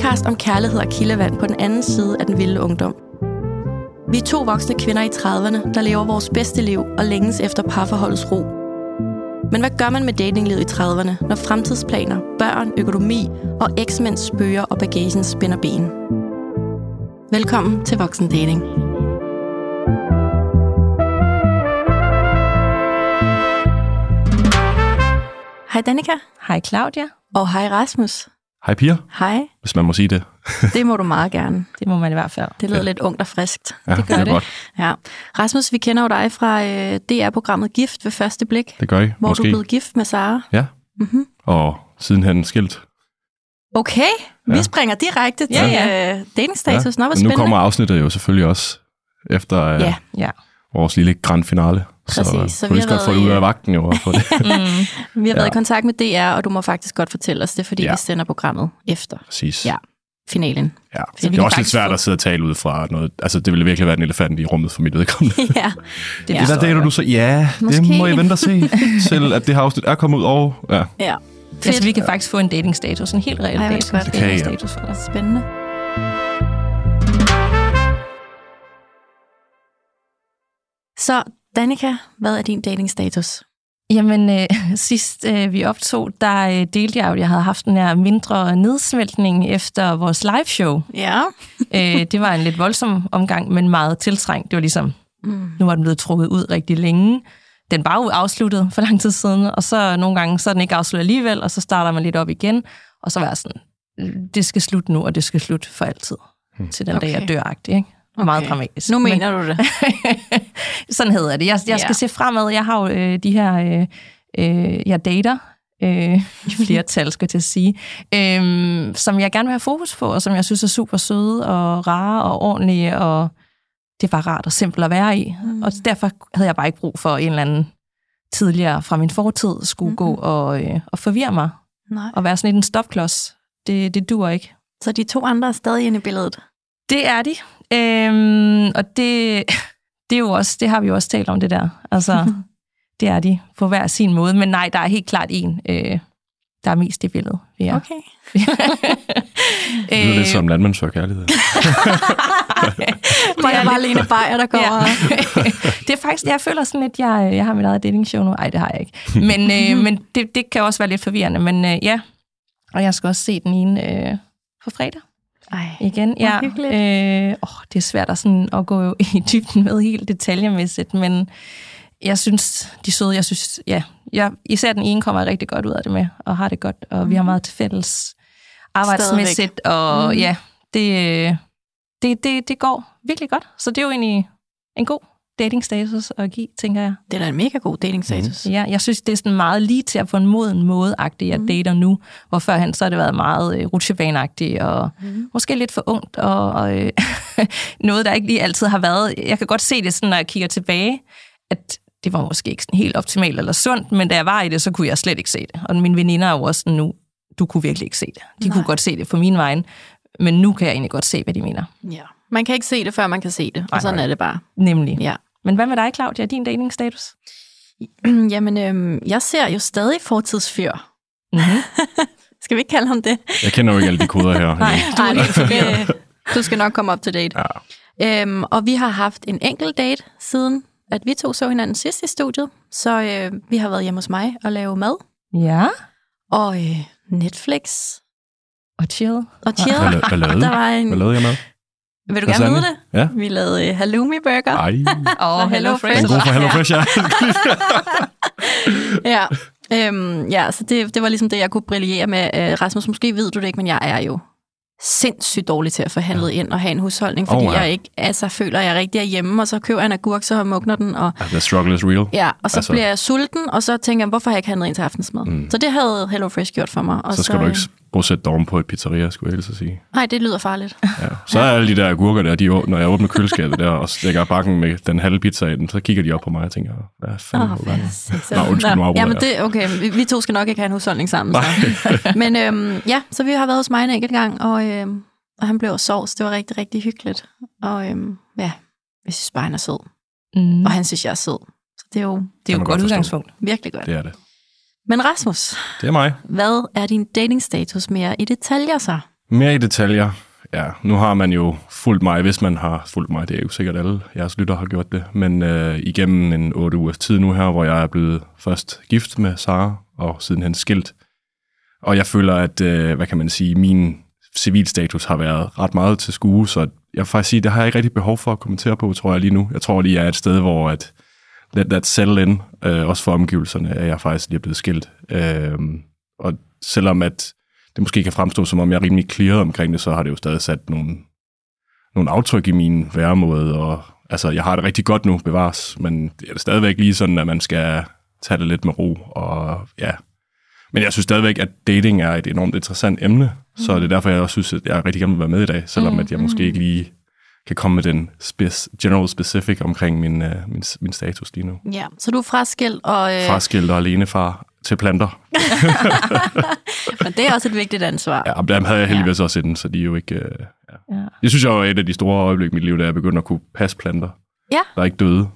Podcast om kærlighed og kildevand på den anden side af den vilde ungdom. Vi er to voksne kvinder i 30'erne, der lever vores bedste liv og længes efter parforholdets ro. Men hvad gør man med datinglivet i 30'erne, når fremtidsplaner, børn, økonomi og eksmænds spøger og bagagen spænder ben? Velkommen til Voksen Dating. Hej Danika. Hej Claudia. Og hej Rasmus. Hej piger, Hej. hvis man må sige det. Det må du meget gerne. Det må man i hvert fald. Det lyder ja. lidt ungt og friskt. Ja, Det gør det. Godt. Ja. Rasmus, vi kender jo dig fra øh, DR-programmet Gift ved første blik, Det gør I, hvor måske. du er blevet gift med Sara. Ja, Mm-hmm. og sidenhen skilt. Okay, vi Ja. springer direkte til Ja, ja, ja. datingstatus. Ja. Nå, nu kommer afsnittet jo selvfølgelig også efter øh, Ja. Ja. vores lille grand finale. Præcis, Så, så vi har skal godt få det ud i- af vagten jo. Få det. Mm. Vi har været Ja. i kontakt med DR, og du må faktisk godt fortælle os det, fordi Ja. vi sender programmet efter Præcis. Ja. finalen. ja. Så Det er også lidt svært få- at sidde og tale ud fra noget. Altså, det ville virkelig være en elefant i rummet for mit vedkommende. ja, Det Ja. Det jeg du så? Ja, Måske. det må I vente og se, til at det her afsnit er kommet ud. Og, ja. ja. godt. Altså, vi kan faktisk få en datingstatus, en helt reel hvor dating- ja. datingstatus for dig. Spændende. Så, Danika, hvad er din datingstatus? Jamen, øh, sidst øh, vi optog, der øh, delte jeg jo, at jeg havde haft den her mindre nedsmeltning efter vores live show. Ja. øh, det var en lidt voldsom omgang, men meget tiltrængt. Det var ligesom, Mm. nu var den blevet trukket ud rigtig længe. Den var jo afsluttet for lang tid siden, og så nogle gange, så er den ikke afsluttet alligevel, og så starter man lidt op igen, og så var jeg sådan, det skal slutte nu, og det skal slutte for altid. Til den okay. dag, jeg dør ikke? Okay. Meget dramatisk. Nu Men- mener du det. sådan hedder det. Jeg, jeg skal Ja. se fremad. Jeg har jo øh, de her, øh, øh, jeg dater, øh, i flertal, skal jeg til at sige, øh, som jeg gerne vil have fokus på, og som jeg synes er super søde og rare og ordentlige, og det er bare rart og simpelt at være i. Mm. Mm. Og derfor havde jeg bare ikke brug for en eller anden tidligere fra min fortid skulle mm-hmm. gå og, øh, og forvirre mig, Nej. og være sådan lidt en stopklods. Det, det dur ikke. Så de to andre er stadig inde i billedet? Det er de. Øhm, og det, det er jo også, det har vi jo også talt om det der. Altså, det er de på hver sin måde. Men nej, der er helt klart en, øh, der er mest i billedet. Ja. Okay. Det lyder lidt som landmand søger kærlighed. Må jeg bare Lene Beyer, der Ja. og... det er faktisk, jeg føler sådan lidt, jeg, jeg har mit eget dating-show nu. Nej, det har jeg ikke. Men, øh, men det, det kan også være lidt forvirrende. Men øh, ja, og jeg skal også se den ene øh, på fredag Ej. igen. Ja, øh, åh, det er svært at, sådan, at gå i dybden med helt detaljemæssigt, men jeg synes, de søde. Jeg synes, ja, jeg, især den ene kommer rigtig godt ud af det med, og har det godt, og vi har meget til fælles arbejdsmæssigt, og Mhm. ja, det, øh, det, det, det går virkelig godt. Så det er jo egentlig en god datingstatus at give, tænker jeg. Det er da en mega god datingstatus. Ja, jeg synes, det er sådan meget lige til at få en moden måde-agtig, jeg Mhm. dater nu. Hvor førhen, så har det været meget øh, rutsjebaneagtigt, og Mm. måske lidt for ungt, og, og øh, noget, der ikke lige altid har været. Jeg kan godt se det, sådan, når jeg kigger tilbage, at det var måske ikke sådan helt optimalt eller sundt, men da jeg var i det, så kunne jeg slet ikke se det. Og mine veninder er jo også sådan nu, du kunne virkelig ikke se det. De Nej. kunne godt se det på min vejen, men nu kan jeg egentlig godt se, hvad de mener. Ja. Man kan ikke se det, før man kan se det. Og Nej, sådan nej. er det bare. Nemlig. Ja. Men hvad med dig, Claudia? Din datingstatus? Jamen, øhm, jeg ser jo stadig fortidsfyr. Mm-hmm. Skal vi ikke kalde ham det? Jeg kender jo ikke alle de koder her. Nej, du er helt forvirret. det, du skal nok komme op til date. Ja. Øhm, og vi har haft en enkelt date siden, at vi to så hinanden sidst i studiet. Så øh, vi har været hjemme hos mig og lave mad. Ja, Og øh, Netflix og chill. og chill. Hvad, hvad lavede Der I? var en... Hvad lavede jeg med? Vil du gerne vide det? Ja. Vi lavede øh, halloumi burger. Ej, den Og Hello Fresh. er god for Hello Fresh, ja. Ja, øhm, ja så det, det var ligesom det, jeg kunne brillere med. Øh, Rasmus, måske ved du det ikke, men jeg er jo sindssygt dårlig til at få handlet ind og have en husholdning, fordi Oh, ja. jeg ikke altså, føler, at jeg rigtig er hjemme, og så køber jeg en agurk, så mugner den, og, The struggle is real. ja, og så Altså- bliver jeg sulten, og så tænker jeg, hvorfor har jeg ikke handlet ind til aftensmad? Mm. Så det havde HelloFresh gjort for mig. Og Så skal du ikke bosætte dig oven på et pizzeria, skulle jeg ellers sige. Nej, det lyder farligt. Ja. Så er alle de der agurker der, de, når jeg åbner køleskabet der og stikker bakken med den halve pizza i den, så kigger de op på mig og tænker, hvad fanden Åh, oh, så- Nå, undskyld, nu Jamen det, okay, vi, vi to skal nok ikke have en husholdning sammen. Så. Men øhm, ja, så vi har været hos mig en enkelt gang, og, øhm, og han blev sovs. Det var rigtig, rigtig hyggeligt. Og øhm, ja, jeg synes bare, han er sød. Mm. Og han synes, jeg er sød. Så det er jo Det er jo et godt udgangspunkt. virkelig godt. Det er det. Men Rasmus, Det er mig. hvad er din datingstatus mere i detaljer så? Mere i detaljer. Ja, nu har man jo fulgt mig, hvis man har fulgt mig. Det er jo sikkert alle jeres lytter har gjort det. Men øh, igennem en otte ugers tid nu her, hvor jeg er blevet først gift med Sara, og sidenhen skilt. Og jeg føler, at, øh, hvad kan man sige, min civilstatus har været ret meget til skue, så jeg vil faktisk sige, det har jeg ikke rigtig behov for at kommentere på, tror jeg lige nu. Jeg tror lige, jeg er et sted, hvor at let that settle in, øh, også for omgivelserne, at jeg faktisk lige er blevet skilt. Øh, og selvom at det måske kan fremstå, som om jeg er rimelig clear omkring det, så har det jo stadig sat nogle, nogle aftryk i min væremåde, og altså, jeg har det rigtig godt nu, bevares, men det er stadigvæk lige sådan, at man skal tage det lidt med ro, og ja. Men jeg synes stadigvæk, at dating er et enormt interessant emne, mm. så det er derfor, jeg også synes, at jeg rigtig gerne vil være med i dag, selvom mm. at jeg måske ikke lige kan komme med den spec- general specific omkring min, uh, min, min status lige nu. Ja, så du er fraskilt, og, øh, Fraskilt og alene far til planter. men det er også et vigtigt ansvar. Ja, dem havde jeg heldigvis også inden, så de er jo ikke... Uh, ja. Ja. Jeg synes, jeg var et af de store øjeblikke i mit liv, da jeg begyndte at kunne passe planter. Ja. Der er ikke døde.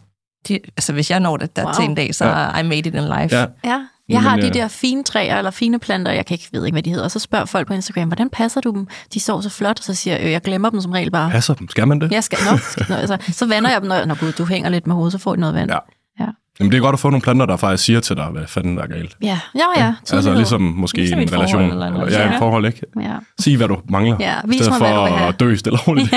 De, altså, hvis jeg når det der wow. til en dag, så Ja. I made it in life. Ja, Ja, jeg har de ja. der fine træer, eller fine planter, jeg kan ikke ved ikke, hvad de hedder, og så spørger folk på Instagram, hvordan passer du dem? De står så flot, og så siger jeg, øh, jeg glemmer dem som regel bare. passer dem. Skal man det? Jeg skal nok. Nå, altså, så vander jeg dem, når, når gud, du hænger lidt med hovedet, så får I noget vand. Ja. Ja. Jamen, det er godt at få nogle planter, der faktisk siger til dig, hvad fanden der er galt. Ja, ja, ja. Altså tydelighed. ligesom måske Ligesom i en relation. forhold eller noget. ja, Ja. et forhold, ikke? Ja. Sig, hvad du mangler. Ja, i vis stedet mig, for at dø stille og roligt.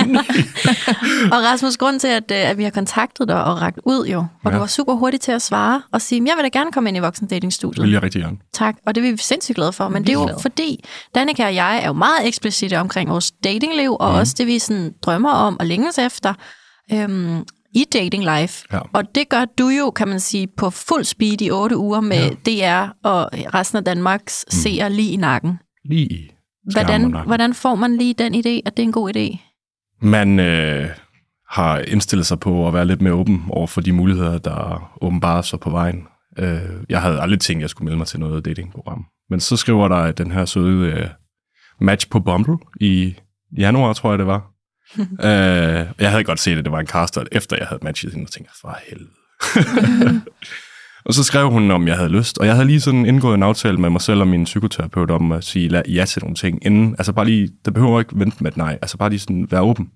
Og Rasmus, grund til, at, øh, at vi har kontaktet dig og rakt ud jo, og ja. Ja. du var super hurtig til at svare og sige, jeg vil da gerne komme ind i Det voksendatingstudiet. vil jeg rigtig gerne. Tak, og det er vi sindssygt glade for. Men det er jo fordi, Danika og jeg er jo meget eksplicite omkring vores datingliv, og mm. også det, vi sådan drømmer om og længes efter øhm, i dating life. Ja. Og det gør du jo, kan man sige, på fuld speed i otte uger med ja. DR og resten af Danmarks mm. seere lige i nakken. Lige i Hvordan, hvordan får man lige den idé, at det er en god idé? Man øh, har indstillet sig på at være lidt mere åben over for de muligheder, der åbenbart så på vejen. Øh, jeg havde aldrig tænkt, at jeg skulle melde mig til noget datingprogram. Men så skriver der den her søde øh, match på Bumble i januar, tror jeg det var. øh, jeg havde godt set, at det var en caster, efter jeg havde matchet hende, og tænkte, for helvede. og så skrev hun, om jeg havde lyst. Og jeg havde lige sådan indgået en aftale med mig selv og min psykoterapeut om at sige la- ja til nogle ting inden. Altså bare lige, der behøver ikke vente med et nej. Altså bare lige sådan være åben.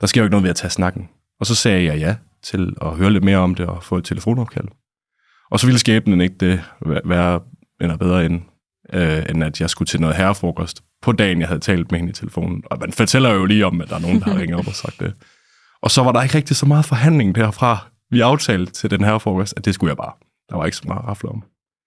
Der sker jo ikke noget ved at tage snakken. Og så sagde jeg ja til at høre lidt mere om det og få et telefonopkald. Og så ville skæbnen ikke det være eller bedre end, øh, end at jeg skulle til noget herrefrokost på dagen, jeg havde talt med hende i telefonen. Og man fortæller jo lige om, at der er nogen, der har ringet op og sagt det. Og så var der ikke rigtig så meget forhandling derfra. Vi aftalte til den her frokost, at det skulle jeg bare. Der var ikke så meget at rafle om.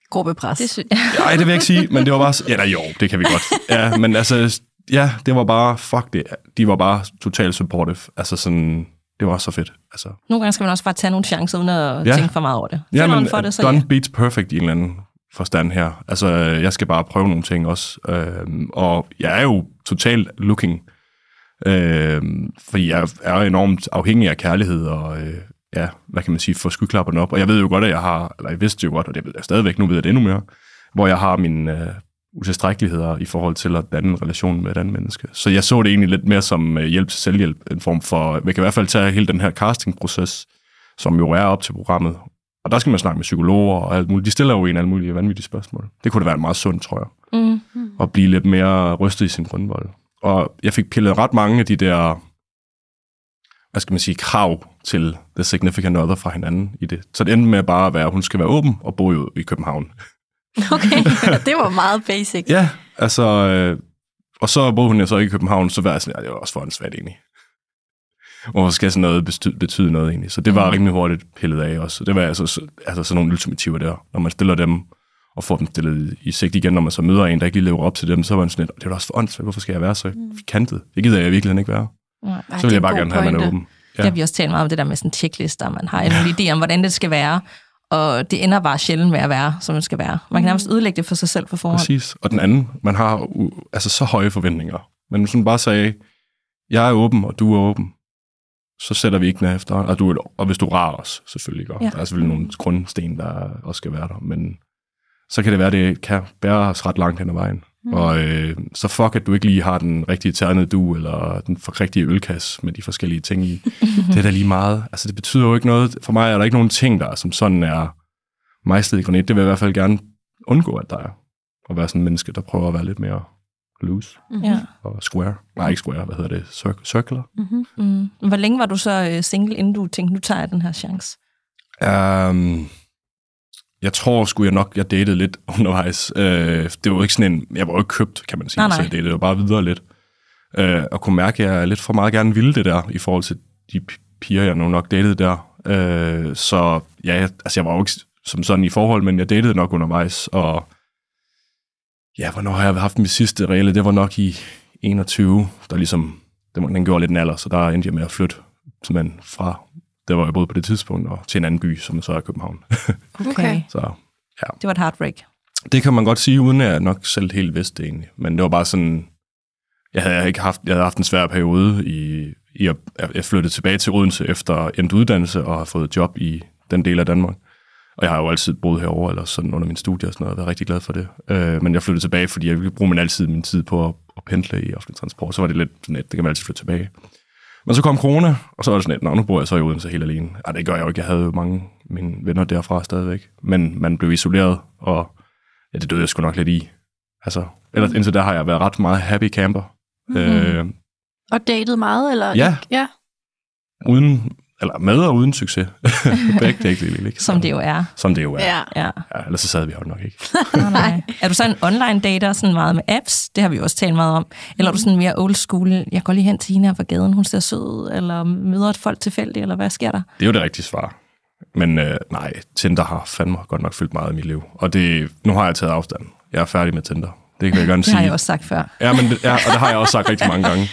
Gruppepres. Det synes, Nej, det vil jeg ikke sige, men det var bare... Ja, da, jo, det kan vi godt. Ja, men altså, ja, det var bare... Fuck det. De var bare totalt supportive. Altså sådan... Det var så fedt. Altså, nogle gange skal man også bare tage nogle chancer, uden at Ja. tænke for meget over det. ja, Føler men for det, så done ja. beats perfect i en eller anden forstand her. Altså, øh, jeg skal bare prøve nogle ting også. Øh, og jeg er jo totalt looking. øh, fordi jeg er enormt afhængig af kærlighed og... Øh, ja, hvad kan man sige, få skyklapperne op. Og jeg ved jo godt, at jeg har, eller jeg vidste jo godt, og det ved jeg stadigvæk, nu ved jeg det endnu mere, hvor jeg har mine øh, utilstrækkeligheder i forhold til at danne en relation med et andet menneske. Så jeg så det egentlig lidt mere som øh, hjælp til selvhjælp, en form for, vi kan i hvert fald tage hele den her castingproces, som jo er op til programmet. Og der skal man snakke med psykologer og alt muligt. De stiller jo en alle mulige vanvittige spørgsmål. Det kunne da være meget sundt, tror jeg. Mm. At blive lidt mere rystet i sin grundvold. Og jeg fik pillet ret mange af de der, hvad skal man sige, krav til the significant other fra hinanden i det. Så det endte med bare at være, at hun skal være åben og bo jo i København. Okay, det var meget basic. Ja, altså... Øh, og så boede hun jo så i København, så var jeg sådan, ja, det var også for en svært egentlig. Hvorfor skal sådan noget betyde, betyde noget egentlig? Så det var rimelig hurtigt pillet af også. Det var altså, så- altså sådan nogle ultimativer der. Når man stiller dem og får dem stillet i sigt igen, når man så møder en, der ikke lige lever op til dem, så var man sådan lidt, det er da også for åndssvagt, hvorfor skal jeg være så kantet? Det gider jeg virkelig ikke være. Nej. Ej, Så vil jeg bare gerne have, at man er åben. Ja. Det har vi også talt meget om, det der med sådan checklister. Man har en idé om, hvordan det skal være. Og det ender bare sjældent med at være, som det skal være. Man kan nærmest ødelægge det for sig selv på forhånd. Præcis. Og den anden, man har altså så høje forventninger. Men hvis man bare sagde, jeg er åben, og du er åben, så sætter vi ikke ned efter. Og, du, og hvis du rarer os, selvfølgelig gør. Ja. Der er selvfølgelig nogle grundsten, der også skal være der. Men så kan det være, det kan bære os ret langt hen ad vejen. Mm. Og øh, så fuck, at du ikke lige har den rigtige ternede du, eller den rigtige ølkasse med de forskellige ting i. det er da lige meget. Altså, det betyder jo ikke noget. For mig er der ikke nogen ting, der som sådan er mejslet i granit. Det vil jeg i hvert fald gerne undgå, at der er. Og være sådan en menneske, der prøver at være lidt mere loose Ja. og square. Nej, ikke square, hvad hedder det? Cir- circular. Mm-hmm. Mm. Hvor længe var du så øh, single, inden du tænkte, nu tager jeg den her chance? Um, jeg tror sgu jeg nok, jeg datede lidt undervejs. Uh, det var ikke sådan en, jeg var jo ikke købt, kan man sige, Nej, så nej. jeg datede jo bare videre lidt. Uh, og kunne mærke, at jeg lidt for meget gerne ville det der, i forhold til de piger, jeg nu nok datede der. Uh, så ja, jeg, altså jeg var jo ikke som sådan i forhold, men jeg datede nok undervejs, og ja, hvornår har jeg haft min sidste reelle? Det var nok i 21, der ligesom, var, den gjorde lidt en alder, så der endte jeg med at flytte simpelthen fra, der var jeg boede på det tidspunkt, og til en anden by, som så er København. Okay. så Det var et heartbreak. det kan man godt sige, uden at jeg nok selv helt vidste det egentlig. Men det var bare sådan, jeg havde ikke haft, jeg havde haft en svær periode i, i at jeg flyttede tilbage til Odense efter endt uddannelse og har fået job i den del af Danmark. Og jeg har jo altid boet herovre, eller sådan under min studie og sådan noget, og været rigtig glad for det. Øh, men jeg flyttede tilbage, fordi jeg ville bruge min altid min tid på at, at pendle i offentlig transport. Så var det lidt sådan, at det kan man altid flytte tilbage. Men så kom corona, og så var det sådan, at "Nå, nu bor jeg så i Odense helt alene. Ej, det gør jeg jo ikke. Jeg havde jo mange mine venner derfra stadigvæk. Men man blev isoleret, og ja, det døde jeg sgu nok lidt i. Altså, ellers indtil der har jeg været ret meget happy camper. Mm-hmm. Øh, Og datet meget, eller? Ja. ja. uden, eller med og uden succes. Begge dele, ikke? Som det jo er. Som det jo er. Ja. Ja. ellers så sad vi jo nok ikke. Nå, nej. Er du så en online dater, sådan meget med apps? Det har vi jo også talt meget om. Eller er du sådan mere old school? Jeg går lige hen til hende her fra gaden, hun ser sød eller møder et folk tilfældigt, eller hvad sker der? Det er jo det rigtige svar. Men øh, nej, Tinder har fandme godt nok fyldt meget i mit liv. Og det, nu har jeg taget afstand. Jeg er færdig med Tinder. Det kan jeg gerne Det sige. har jeg også sagt før. Ja, men det, ja, og det har jeg også sagt rigtig mange gange.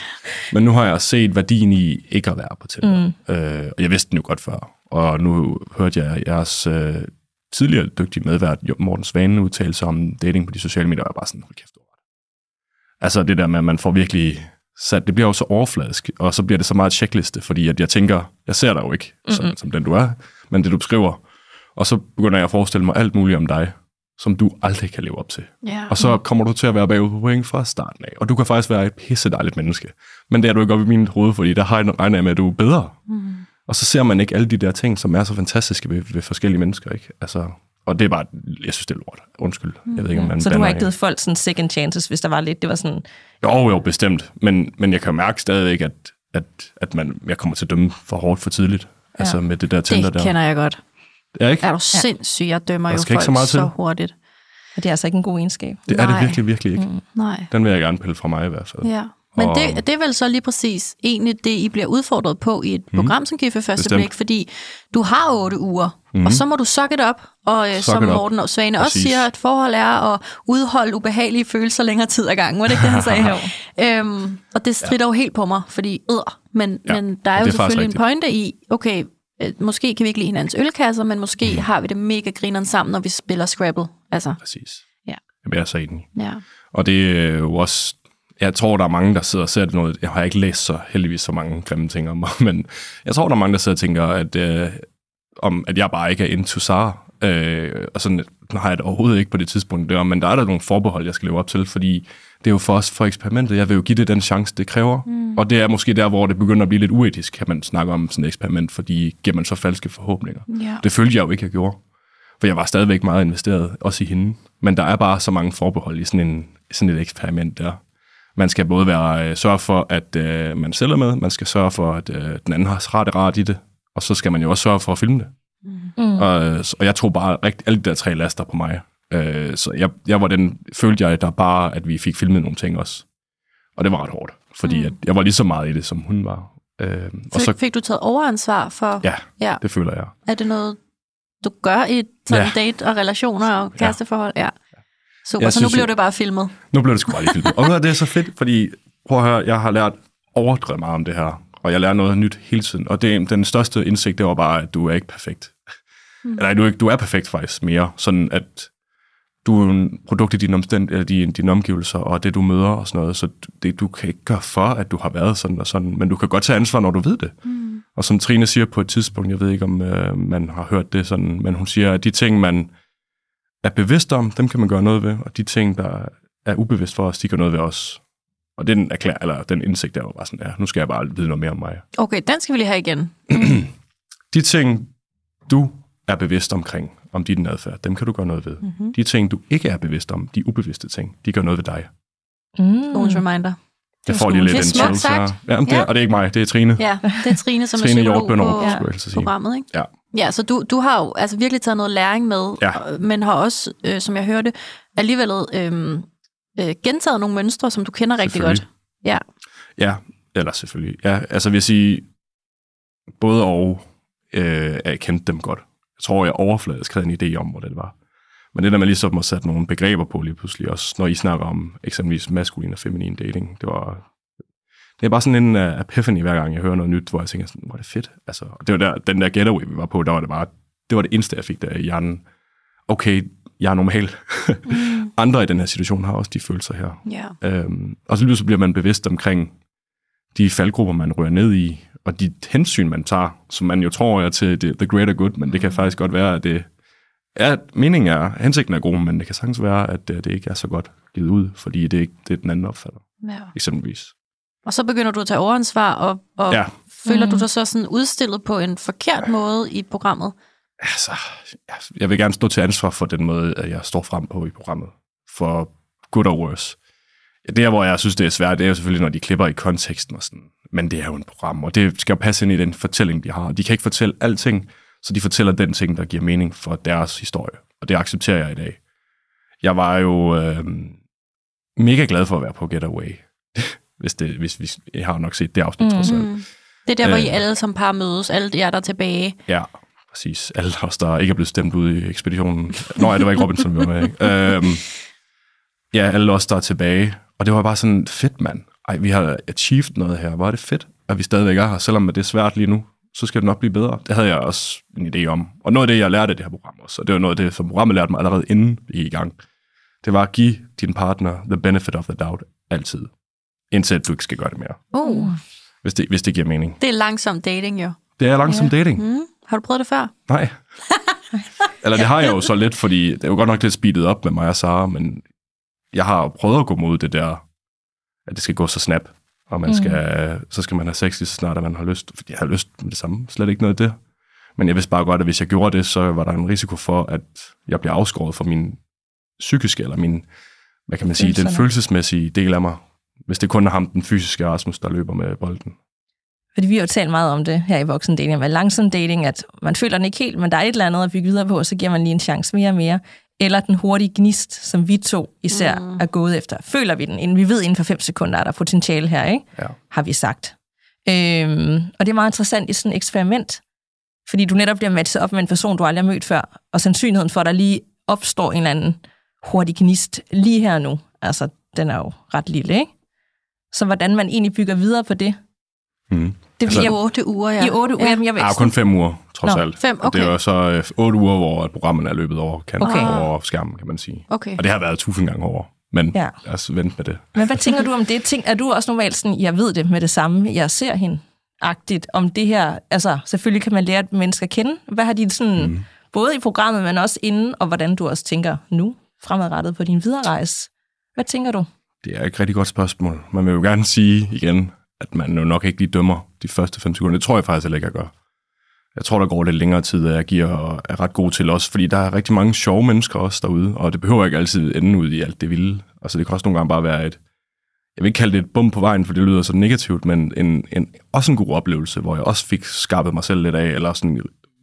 Men nu har jeg set værdien i ikke at være på Tinder. Mm. Øh, og jeg vidste den jo godt før. Og nu hørte jeg jeres øh, tidligere dygtige medvært, Morten Svane, udtale sig om dating på de sociale medier, og jeg bare sådan, hold kæft, du har ret." Altså det der med, at man får virkelig sat, det bliver jo så overfladisk, og så bliver det så meget checkliste, fordi at jeg tænker, jeg ser dig jo ikke, sådan, som den du er, men det du beskriver, og så begynder jeg at forestille mig alt muligt om dig, som du aldrig kan leve op til. ja. Og så kommer du til at være bagud på point fra starten af. Og du kan faktisk være et pisse dejligt menneske. Men det er du ikke op i min hoved, fordi der har jeg regner jeg med, at du er bedre. Mm. Og så ser man ikke alle de der ting, som er så fantastiske ved, ved forskellige mennesker. Ikke? Altså, og det er bare, jeg synes, det er lort. Undskyld. Jeg ved ikke, om man Så du har ikke givet folk sådan second chances, hvis der var lidt, det var sådan, Jo, jo, bestemt. Men, men jeg kan mærke stadigvæk, at, at, at man, jeg kommer til at dømme for hårdt for tidligt. Ja. Altså med det der Tinder det der. kender jeg godt. Ja, ikke? Er du sindssyg? Jeg dømmer Der jo folk så meget til. så hurtigt. og det er altså ikke en god egenskab. Det er det Nej. virkelig, virkelig ikke. Mm. Nej. Den vil jeg gerne pille fra mig i hvert fald. Ja. Men Og- det, det er vel så lige præcis egentlig det, I bliver udfordret på i et program, som Giver første Mhm. Bestemt. blik, fordi du har otte uger, mm. og så må du suck it up, og øh, som. Morten og Svane også siger, at forhold er at udholde ubehagelige følelser længere tid ad gangen. Var det ikke det, han sagde her? øhm, og det strider ja. jo helt på mig, fordi øh, men, Ja, men der er jo det er selvfølgelig en pointe i, okay, øh, måske kan vi ikke lide hinandens ølkasser, men måske Mhm. har vi det mega grineren sammen, når vi spiller Scrabble. Altså, Præcis. Ja. Jeg er så enig. ja. Og det er jo også... Jeg tror, der er mange, der sidder og ser det noget... Jeg har ikke læst så heldigvis så mange grimme ting om mig, men jeg tror, der er mange, der sidder og tænker, at, øh, om, at jeg bare ikke er into Sara. Øh, og sådan har jeg det overhovedet ikke på det tidspunkt der, men der er der nogle forbehold, jeg skal leve op til, fordi det er jo for os for eksperimentet. Jeg vil jo give det den chance, det kræver. Mm. Og det er måske der, hvor det begynder at blive lidt uetisk, kan man snakke om sådan et eksperiment, fordi giver man så falske forhåbninger. Ja. Det følte jeg jo ikke, jeg gjorde. For jeg var stadigvæk meget investeret, også i hende. Men der er bare så mange forbehold i sådan, en, sådan et eksperiment der. Man skal både være, øh, sørge for, at øh, man selv er med, man skal sørge for, at øh, den anden har rart i det, og så skal man jo også sørge for at filme det. Mm. Og, øh, og jeg tog bare rigtig, alle de der tre laster på mig. Øh, så jeg, jeg var den, følte jeg, der bare, at vi fik filmet nogle ting også. Og det var ret hårdt, fordi mm. at jeg var lige så meget i det, som hun var. Øh, og så, fik du taget overansvar for, ja, ja. det føler jeg. Er det noget, du gør i sådan Ja. date og relationer og kæresteforhold? Ja. Super, Jeg så nu synes, blev jeg- det bare filmet. Nu blev det sgu bare lige filmet. Og det er så fedt, fordi prøv at høre, jeg har lært overdrevet meget om det her, og jeg lærer noget nyt hele tiden. Og det, den største indsigt, det var bare, at du er ikke perfekt. Mm. Eller du er, ikke, du er perfekt faktisk mere, sådan at du er en produkt i dine, omstænd, eller dine, dine omgivelser, og det du møder og sådan noget, så det, du kan ikke gøre for, at du har været sådan og sådan, men du kan godt tage ansvar, når du ved det. Mm. Og som Trine siger på et tidspunkt, jeg ved ikke, om øh, man har hørt det sådan, men hun siger, at de ting, man er bevidst om, dem kan man gøre noget ved, og de ting, der er ubevidst for os, de gør noget ved os. Og den, erklær, eller den indsigt der var bare sådan, ja, nu skal jeg bare vide noget mere om mig. Okay, den skal vi lige have igen. De ting, du er bevidst omkring, om din adfærd, dem kan du gøre noget ved. Mhm. Mm-hmm. De ting, du ikke er bevidst om, de ubevidste ting, de gør noget ved dig. Mm. Bonus reminder. Jeg får lige lidt er en chance. Ja, men det, Ja. Og det er ikke mig, det er Trine. Ja, det er Trine, som er Trine psykolog Hjortbønderup, på helst sige. programmet, ikke? Ja. Ja, så du, du har jo altså virkelig taget noget læring med, Ja. men har også, øh, som jeg hørte, alligevel øh, øh, gentaget nogle mønstre, som du kender rigtig godt. Selvfølgelig. Ja, eller selvfølgelig. Ja, altså vil jeg sige, både og, øh, jeg kendte dem godt. Tror, jeg overfladisk havde en idé om, hvor det var. Men det der med ligesom at sætte nogle begreber på lige pludselig, også når I snakker om eksempelvis maskulin og feminin dating, det var... Det er bare sådan en uh, epiphany, hver gang jeg hører noget nyt, hvor jeg tænker sådan, hvor er det fedt. Altså, og det var der, den der getaway, vi var på, der var det bare, det var det eneste, jeg fik der i hjernen. Okay, jeg er normal. Mm. Andre i den her situation har også de følelser her. Ja. Øhm, og så bliver man bevidst omkring de faldgrupper, man rører ned i, og de hensyn, man tager, som man jo tror er til the, the greater good, men det kan faktisk godt være, at det er, meningen er, hensigten er god, men det kan sagtens være, at det, det ikke er så godt givet ud, fordi det ikke det er den anden opfatter, ja. eksempelvis. Og så begynder du at tage overansvar, og, og ja. Ja. føler Mm. du dig så sådan udstillet på en forkert måde i programmet? Altså, jeg- jeg vil gerne stå til ansvar for den måde, at jeg står frem på i programmet, for good or worse. Det, hvor jeg synes, det er svært, det er jo selvfølgelig, når de klipper i konteksten og sådan. Men det er jo en program, og det skal jo passe ind i den fortælling, de har. De kan ikke fortælle alting, så de fortæller den ting, der giver mening for deres historie. Og det accepterer jeg i dag. Jeg var jo øh, mega glad for at være på Getaway. hvis, det, hvis, hvis jeg har nok set det afsnit, mm. trods alt. Mm. Det er der, hvor I Øh. alle som par mødes, alle jer, der er tilbage. Ja, præcis. Alle os, der ikke er blevet stemt ud i ekspeditionen. Nå ja, det var ikke Robinson, vi var med. Ikke? Øhm, ja, alle os, der er tilbage. Og det var bare sådan, fedt mand. Ej, vi har achieved noget her. Hvor er det fedt, at vi stadigvæk er her. Selvom det er svært lige nu, så skal det nok blive bedre. Det havde jeg også en idé om. Og noget af det, jeg lærte af det her program også, og det var noget af det, som programmet lærte mig allerede inden vi gik i gang, det var at give din partner the benefit of the doubt altid. Indtil du ikke skal gøre det mere, Uh, hvis det, hvis det giver mening. det er langsom dating jo. Det er langsom Ja. dating. Mm. Har du prøvet det før? Nej. Eller det har jeg jo så lidt, fordi det er jo godt nok lidt speedet op med mig og Sara, men jeg har prøvet at gå mod det der, at det skal gå så snap, og man skal, mm. så skal man have sex lige så snart, at man har lyst. Fordi jeg har lyst med det samme, slet ikke noget af det. Men jeg vidste bare godt, at hvis jeg gjorde det, så var der en risiko for, at jeg bliver afskåret fra min psykiske, eller min, hvad kan man sige, den følelsesmæssige del af mig. Hvis det kun er ham, den fysiske Rasmus, der løber med bolden. Fordi vi har jo talt meget om det her i voksen dating, med langsom dating, at man føler den ikke helt, men der er et eller andet at bygge videre på, så giver man lige en chance mere og mere. Eller den hurtige gnist, som vi to især mm. er gået efter. Føler vi den, inden vi ved inden for fem sekunder, er der potentiale her, ikke? Ja. har vi sagt. Øhm, og det er meget interessant i sådan et eksperiment, fordi du netop bliver matchet op med en person, du aldrig har mødt før, og sandsynligheden for, at der lige opstår en eller anden hurtig gnist lige her nu, altså den er jo ret lille, ikke? Så hvordan man egentlig bygger videre på det, Mm. det Altså- bliver I otte uger, ja. i otte uger. Jamen, jeg Ja, ikke kun fem uger, trods Nå, alt. fem, Og Det okay. er jo så øh, otte uger, hvor at programmet er løbet over, kan Okay. over skærmen, kan man sige. Okay. Og det har været tusind gange over. Men Ja. ja. lad os vente med det. Men hvad tænker du om det? Tænk, er du også normalt sådan, jeg ved det med det samme, jeg ser hende agtigt om det her? Altså, selvfølgelig kan man lære et menneske at kende. Hvad har de sådan, mm. både i programmet, men også inden, og hvordan du også tænker nu, fremadrettet på din videre rejse? Hvad tænker du? Det er et rigtig godt spørgsmål. Man vil jo gerne sige igen, at man jo nok ikke lige dømmer de første fem sekunder. Det tror jeg faktisk heller ikke, jeg gør. Jeg tror, der går lidt længere tid, at jeg giver og er ret god til os, fordi der er rigtig mange sjove mennesker også derude, og det behøver ikke altid ende ud i alt det vilde. Altså det kan også nogle gange bare være et, jeg vil ikke kalde det et bum på vejen, for det lyder så negativt, men en, en, også en god oplevelse, hvor jeg også fik skarpet mig selv lidt af, eller sådan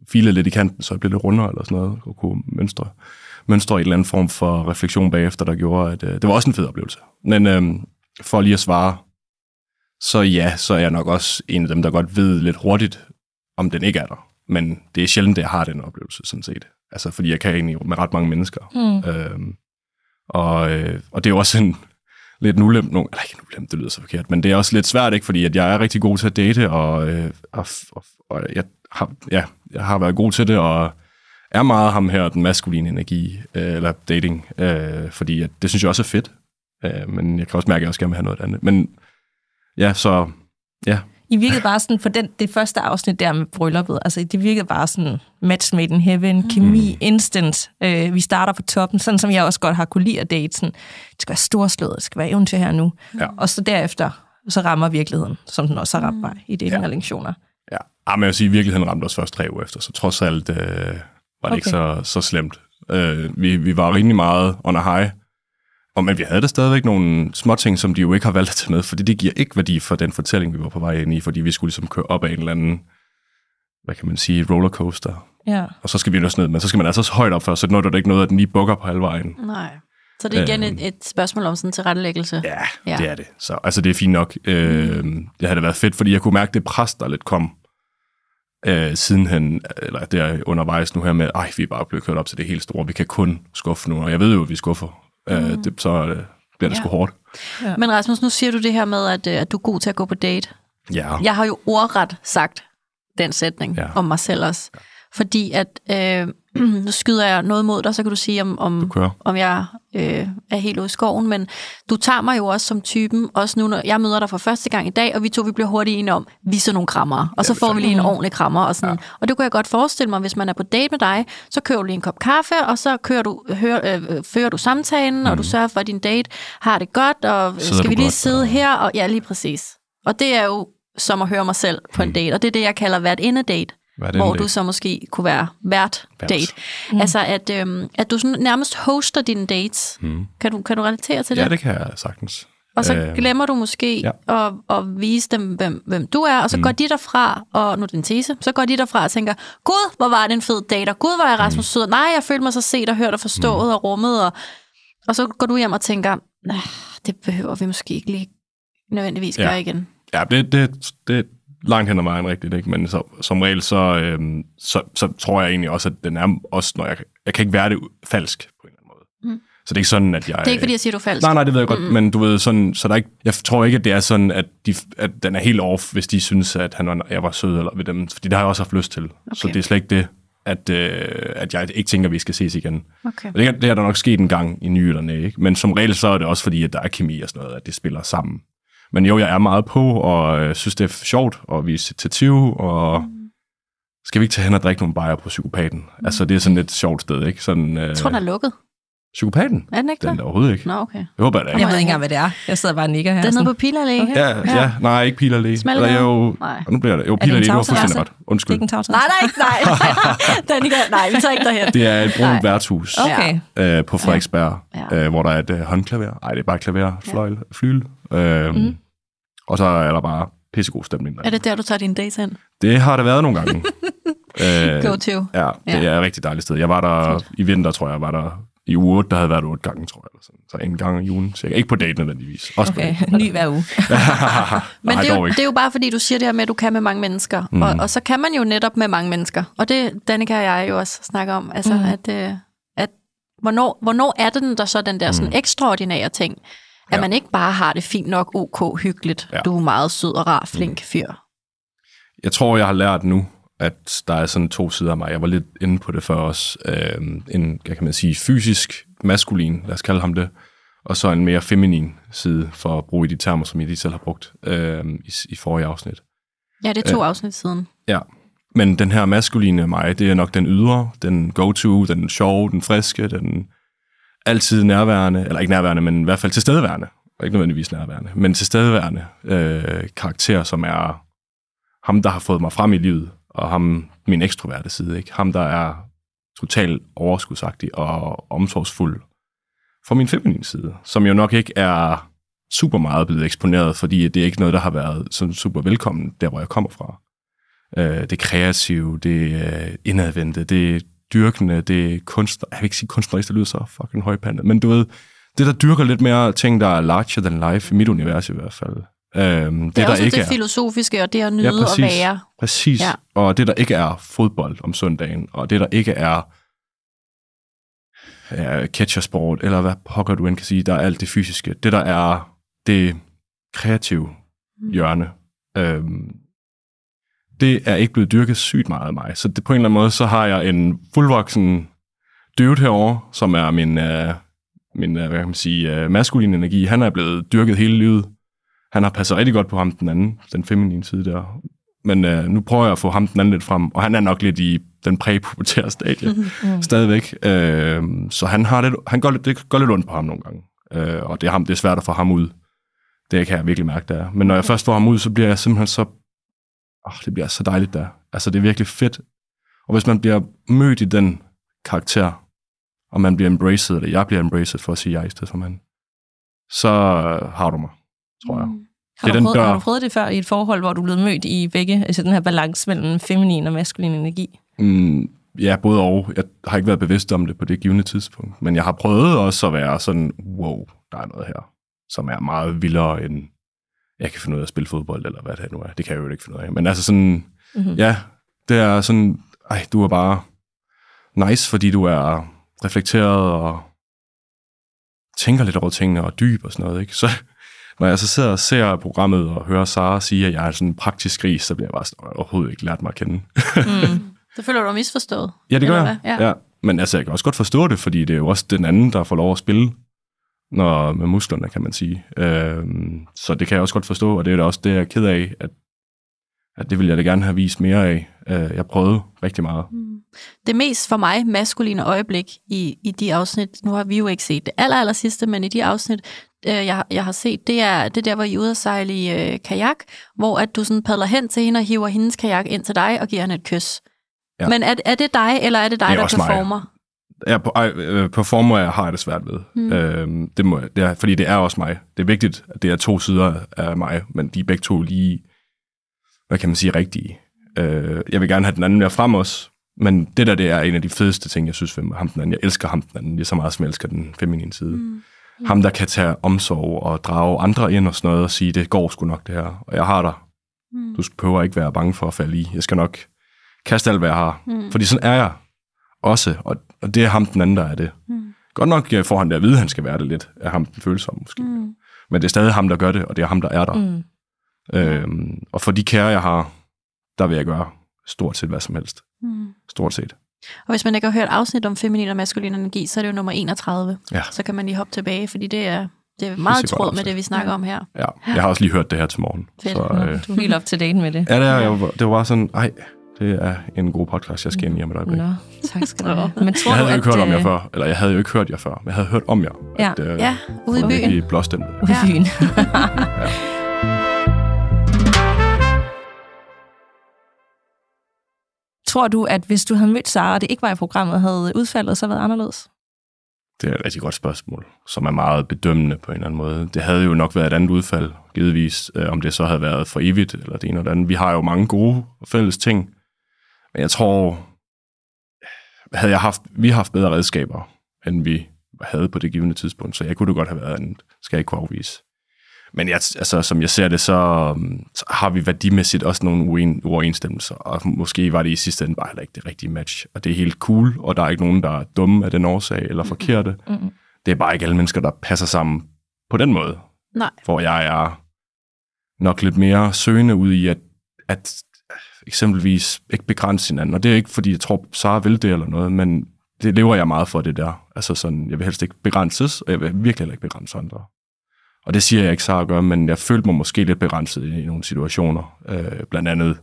filet lidt i kanten, så jeg blev lidt rundere eller sådan noget, og kunne mønstre, mønstre i en eller anden form for refleksion bagefter, der gjorde, at øh, det var også en fed oplevelse. Men øh, for lige at svare, så ja, så er jeg nok også en af dem, der godt ved lidt hurtigt, om den ikke er der. Men det er sjældent, at jeg har den oplevelse, sådan set. Altså, fordi jeg kan egentlig med ret mange mennesker. Mm. Øhm, og, øh, og det er jo også en lidt en ulempe, no, eller ikke en ulempe, det lyder så forkert, men det er også lidt svært, ikke? fordi at jeg er rigtig god til at date, og, øh, og, og, og jeg, har, ja, jeg har været god til det, og er meget ham her, den maskuline energi, øh, eller dating, øh, fordi at, det synes jeg også er fedt, øh, men jeg kan også mærke, at jeg også gerne vil have noget andet. Men ja, så ja, I virkede bare sådan, for den, det første afsnit der med brylluppet, altså det virkede bare sådan match made in heaven, kemi, instant. Øh, vi starter på toppen, sådan som jeg også godt har kunne lide at date. Sådan, det skal være storslået, det skal være eventyr her nu. Ja. Og så derefter, så rammer virkeligheden, som den også har ramt mig i dating Ja. relationer. Ja, ah, men jeg vil sige, at virkeligheden ramte os først tre uger efter, så trods alt, øh, var det okay. ikke så, så slemt. Øh, vi, vi var rimelig meget on a high, og, men vi havde da stadigvæk nogle små ting, som de jo ikke har valgt at tage med, fordi det giver ikke værdi for den fortælling, vi var på vej ind i, fordi vi skulle ligesom køre op af en eller anden, hvad kan man sige, rollercoaster. Ja. Og så skal vi også ned, men så skal man altså så højt op for, så når der ikke noget, at den lige bukker på halvvejen. Nej. Så det er igen Øhm. et, et spørgsmål om sådan tilrettelæggelse. Ja, Ja. det er det. Så altså, det er fint nok. Øh, det havde da været fedt, fordi jeg kunne mærke det pres, der lidt kom øh, sidenhen, eller der undervejs nu her med, ej, vi er bare blevet kørt op til det helt store, vi kan kun skuffe nu, og jeg ved jo, at vi skuffer. Mm. Øh, det, så øh, bliver det Ja. sgu hårdt. Men Rasmus, nu siger du det her med, at, øh, at du er god til at gå på date. Ja. Jeg har jo ordret sagt den sætning Ja. ja. om mig selv også. Fordi at, øh, nu skyder jeg noget mod dig, så kan du sige, om, om, kører. om jeg øh, er helt ude i skoven. Men du tager mig jo også som typen, også nu, når jeg møder dig for første gang i dag, og vi to vi bliver hurtigt enige om, vi er sådan nogle krammer. Og så vi får vi lige en Mm. ordentlig krammer. Og, sådan. Ja. og det kunne jeg godt forestille mig, hvis man er på date med dig, så kører du lige en kop kaffe, og så kører du, hører, øh, fører du samtalen, og du sørger for, at din date har det godt, og Sidder skal du vi lige godt, sidde og- her? Og, ja, lige præcis. Og det er jo som at høre mig selv på en date, og det er det, jeg kalder vært inde date hvor du så måske kunne være vært Vært. date. Mm. Altså, at, øhm, at du sådan nærmest hoster dine dates. Mm. Kan, du, kan du relatere til det? Ja, det kan jeg sagtens. Og så Øh, glemmer du måske ja. ja. at, at vise dem, hvem, hvem du er, og så mm. går de derfra, og nu er det en tese, så går de derfra og tænker, gud, hvor var det en fed date, og gud, hvor er Rasmus mm. sød. Nej, jeg følte mig så set og hørt og forstået mm. og rummet, og, og så går du hjem og tænker, nah, det behøver vi måske ikke lige nødvendigvis Ja. gøre igen. Ja, det, det, det er langt hen ad vejen rigtigt, ikke? men så, som regel, så, øhm, så, så tror jeg egentlig også, at den er også, når jeg, jeg kan ikke være det falsk på en eller anden måde. Mm. Så det er ikke sådan, at jeg... Det er ikke, fordi jeg siger, du er falsk. Nej, nej, det ved jeg godt, mm. men du ved, sådan, så der er ikke, jeg tror ikke, at det er sådan, at, de, at den er helt off, hvis de synes, at han var, jeg var sød eller ved dem, fordi det har jeg også haft lyst til. Okay. Så det er slet ikke det, at, øh, at jeg ikke tænker, at vi skal ses igen. Okay. Og det, er- det har der nok sket en gang i ny eller næ, ikke? Men som regel så er det også fordi, at der er kemi og sådan noget, at det spiller sammen. Men jo, jeg er meget på, og øh, synes, det er sjovt at vise initiativ, og skal vi ikke tage hen og drikke nogle bajer på psykopaten? Mm. Altså, det er sådan et sjovt sted, ikke? Sådan, øh, Jeg tror, den er lukket. Psykopaten? Er den ikke Den er det? der overhovedet ikke. Nå, okay. Jeg håber jeg da Jeg ikke. ved ikke engang, hvad det er. Jeg sidder bare og nikker her. Den er sådan. nede på Pilerlæge. Okay. Ja, ja, ja, nej, ikke Pil Allé. Smalle Eller jo, Nej. nu bliver det. Jo, det Pil en Allé, du har fuldstændig ret. Det er Undskyld. ikke en tagtræs. Nej, nej, nej. Danika, nej, vi tager ikke derhen. Det er et Nej. brunt værtshus Okay. øh, på Frederiksberg, Ja. øh, hvor der er et øh, håndklaver. Nej, det er bare klaver, fløjl, flyl. Øh, mm. Og så er der bare pissegod stemning. Der. Er det der, du tager dine dates hen? Det har det været nogle gange. øh, Go to. Ja, det er et rigtig dejligt sted. Jeg var der i vinter, tror jeg, var der i uge 8, der havde været otte gange, tror jeg. Eller sådan. Så en gang i ugen, cirka. Ikke på date nødvendigvis. Også Okay, på ny hver uge. Men det er, jo, det er jo bare fordi, du siger det her med, at du kan med mange mennesker. Mm. Og, og så kan man jo netop med mange mennesker. Og det, Danika og jeg jo også snakker om. Altså, Mm. mm. at, øh, at hvornår, hvornår er det den, der så den der sådan Mm. ekstraordinære ting? At Ja. man ikke bare har det fint nok, ok, hyggeligt. Ja. Du er meget sød og rar, flink fyr. Jeg tror, jeg har lært nu, at der er sådan to sider af mig. Jeg var lidt inde på det før også. Øh, en, hvad kan man sige, fysisk maskulin, lad os kalde ham det, og så en mere feminin side, for at bruge de termer, som I lige selv har brugt øh, i, i forrige afsnit. Ja, det er to afsnit siden. Ja, men den her maskuline mig, det er nok den ydre, den go-to, den sjove, den friske, den altid nærværende, eller ikke nærværende, men i hvert fald tilstedeværende, og ikke nødvendigvis nærværende, men tilstedeværende øh, karakter, som er ham, der har fået mig frem i livet, og ham, min ekstroverte side, ikke? ham, der er totalt overskudsagtig og omsorgsfuld fra min feminine side, som jo nok ikke er super meget blevet eksponeret, fordi det er ikke noget, der har været sådan super velkommen, der hvor jeg kommer fra. Øh, det kreative, det øh, indadvendte, det dyrkende, det kunst... Jeg vil ikke sige kunstnerisk, det lyder så fucking højpandet, men du ved, det der dyrker lidt mere ting, der er larger than life, i mit univers i hvert fald. Øhm, det, Det er der også ikke det er. filosofiske, og det at nyde ja, at præcis. være. Præcis. Ja. Og det, der ikke er fodbold om søndagen, og det, der ikke er ja, catchersport, eller hvad pokker du end kan sige, der er alt det fysiske. Det, der er det kreative hjørne, øhm, det er ikke blevet dyrket sygt meget af mig. Så det, på en eller anden måde, så har jeg en fuldvoksen dude herovre, som er min, øh, min øh, hvad kan man sige, øh, maskuline energi. Han er blevet dyrket hele livet. Han har passet rigtig godt på ham, den anden, den feminine side der. Men øh, nu prøver jeg at få ham den anden lidt frem, og han er nok lidt i den præpubertære stadie mm. stadigvæk. Øh, så han, har lidt, han går lidt, det går lidt ondt på ham nogle gange. Øh, og det er, ham, det er svært at få ham ud. Det kan jeg virkelig mærke, der er. Men når jeg først får ham ud, så bliver jeg simpelthen så... Oh, det bliver så dejligt der. Altså, det er virkelig fedt. Og hvis man bliver mødt i den karakter, og man bliver embraced, eller jeg bliver embraced for at sige jeg i stedet for man, så øh, har du mig, tror jeg. Mm. Har, Det du den prøvet, dør. har du prøvet det før i et forhold, hvor du blevet mødt i begge, altså den her balance mellem feminin og maskulin energi? Mm, ja, både og. Jeg har ikke været bevidst om det på det givende tidspunkt, men jeg har prøvet også at være sådan, wow, der er noget her, som er meget vildere end, jeg kan finde ud af at spille fodbold, eller hvad det nu er. Det kan jeg jo ikke finde ud af. Men altså sådan, Mm-hmm. ja, det er sådan, ej, du er bare nice, fordi du er reflekteret og tænker lidt over tingene og dyb og sådan noget, ikke? Så når jeg så sidder og ser programmet og hører Sara sige, at jeg er sådan en praktisk gris, så bliver jeg bare sådan, "Jeg overhovedet ikke lært mig at kende. Mm. Så føler du dig misforstået. Ja, det gør jeg. Ja. ja. Men altså, jeg kan også godt forstå det, fordi det er jo også den anden, der får lov at spille når, med musklerne, kan man sige. Øhm, så det kan jeg også godt forstå, og det er da også det, jeg er ked af, at, at det vil jeg da gerne have vist mere af. Øh, jeg prøvede rigtig meget. Mm. Det mest for mig maskuline øjeblik i, i de afsnit, nu har vi jo ikke set det aller, aller sidste, men i de afsnit, øh, jeg, jeg har set, det er det der, hvor I er ude at sejle i øh, kajak, hvor at du sådan padler hen til hende og hiver hendes kajak ind til dig og giver hende et kys. Ja. Ja. Men er, er det dig, eller er det dig, Det er der også mig. performer? Jeg på, øh, performer jeg har jeg det svært ved. Mm. Øhm, det må, jeg- det er, fordi det er også mig. Det er vigtigt, at det er to sider af mig, men de er begge to lige, hvad kan man sige, rigtige. Øh, jeg vil gerne have den anden mere frem også, men det der, det er en af de fedeste ting, jeg synes ved ham den anden. Jeg elsker ham den anden lige så meget, som jeg elsker den feminine side. Mm. Ham, der kan tage omsorg og drage andre ind og sådan noget og sige, det går sgu nok det her, og jeg har dig. Mm. Du behøver ikke være bange for at falde i. Jeg skal nok kaste alt, hvad jeg har. Mm. Fordi sådan er jeg også, og, og det er ham den anden, der er det. Mm. Godt nok øh, får han det at vide, at han skal være det lidt, af ham den følsomme måske. Mm. Men det er stadig ham, der gør det, og det er ham, der er der. Mm. Øhm, og for de kære, jeg har, der vil jeg gøre stort set hvad som helst. Mm. Stort set. Og hvis man ikke har hørt afsnit om feminin og maskulin energi, så er det jo nummer 31. Ja. Så kan man lige hoppe tilbage, fordi det er, det er meget Pissegodt tråd med afsnit. det, vi snakker Ja. om her. Ja, jeg har også lige hørt det her til morgen. Fedt. Så, øh, du er helt op til date med det. ja, det, er, jeg, var- det var bare sådan, ej, det er en god podcast, jeg skal ind i om et øjeblik. Nå, tak skal du have. Men tror Jeg havde du, jo ikke hørt om jer øh, før, eller jeg havde jo ikke hørt jer før, men jeg havde hørt om jer. Ja. At, øh, Ja, ude i byen. I blåstemte. Ude i Ja. Tror du, at hvis du havde mødt Sara, og det ikke var i programmet, havde udfaldet så været anderledes? Det er et rigtig godt spørgsmål, som er meget bedømmende på en eller anden måde. Det havde jo nok været et andet udfald, givetvis, øh, om det så havde været for evigt, eller det ene eller det andet. Vi har jo mange gode og fælles ting, men jeg tror, havde jeg haft, vi har haft bedre redskaber, end vi havde på det givende tidspunkt, så jeg kunne det godt have været andet, skal jeg ikke kunne afvise. Men jeg, altså, som jeg ser det, så, øhm, så har vi værdimæssigt også nogle uen, uoverensstemmelser, og måske var det i sidste ende bare heller ikke det rigtige match. Og det er helt cool, og der er ikke nogen, der er dumme af den årsag, eller forkerte. Mm-mm. Det er bare ikke alle mennesker, der passer sammen på den måde. Nej. Hvor jeg er nok lidt mere søgende ud i, at, at eksempelvis ikke begrænse hinanden. Og det er ikke, fordi jeg tror, Sara vil det eller noget, men det lever jeg meget for, det der. Altså sådan, jeg vil helst ikke begrænses, og jeg vil virkelig heller ikke begrænse andre. Og det siger jeg ikke Sara gør, men jeg følte mig måske lidt begrænset i nogle situationer. Øh, blandt andet,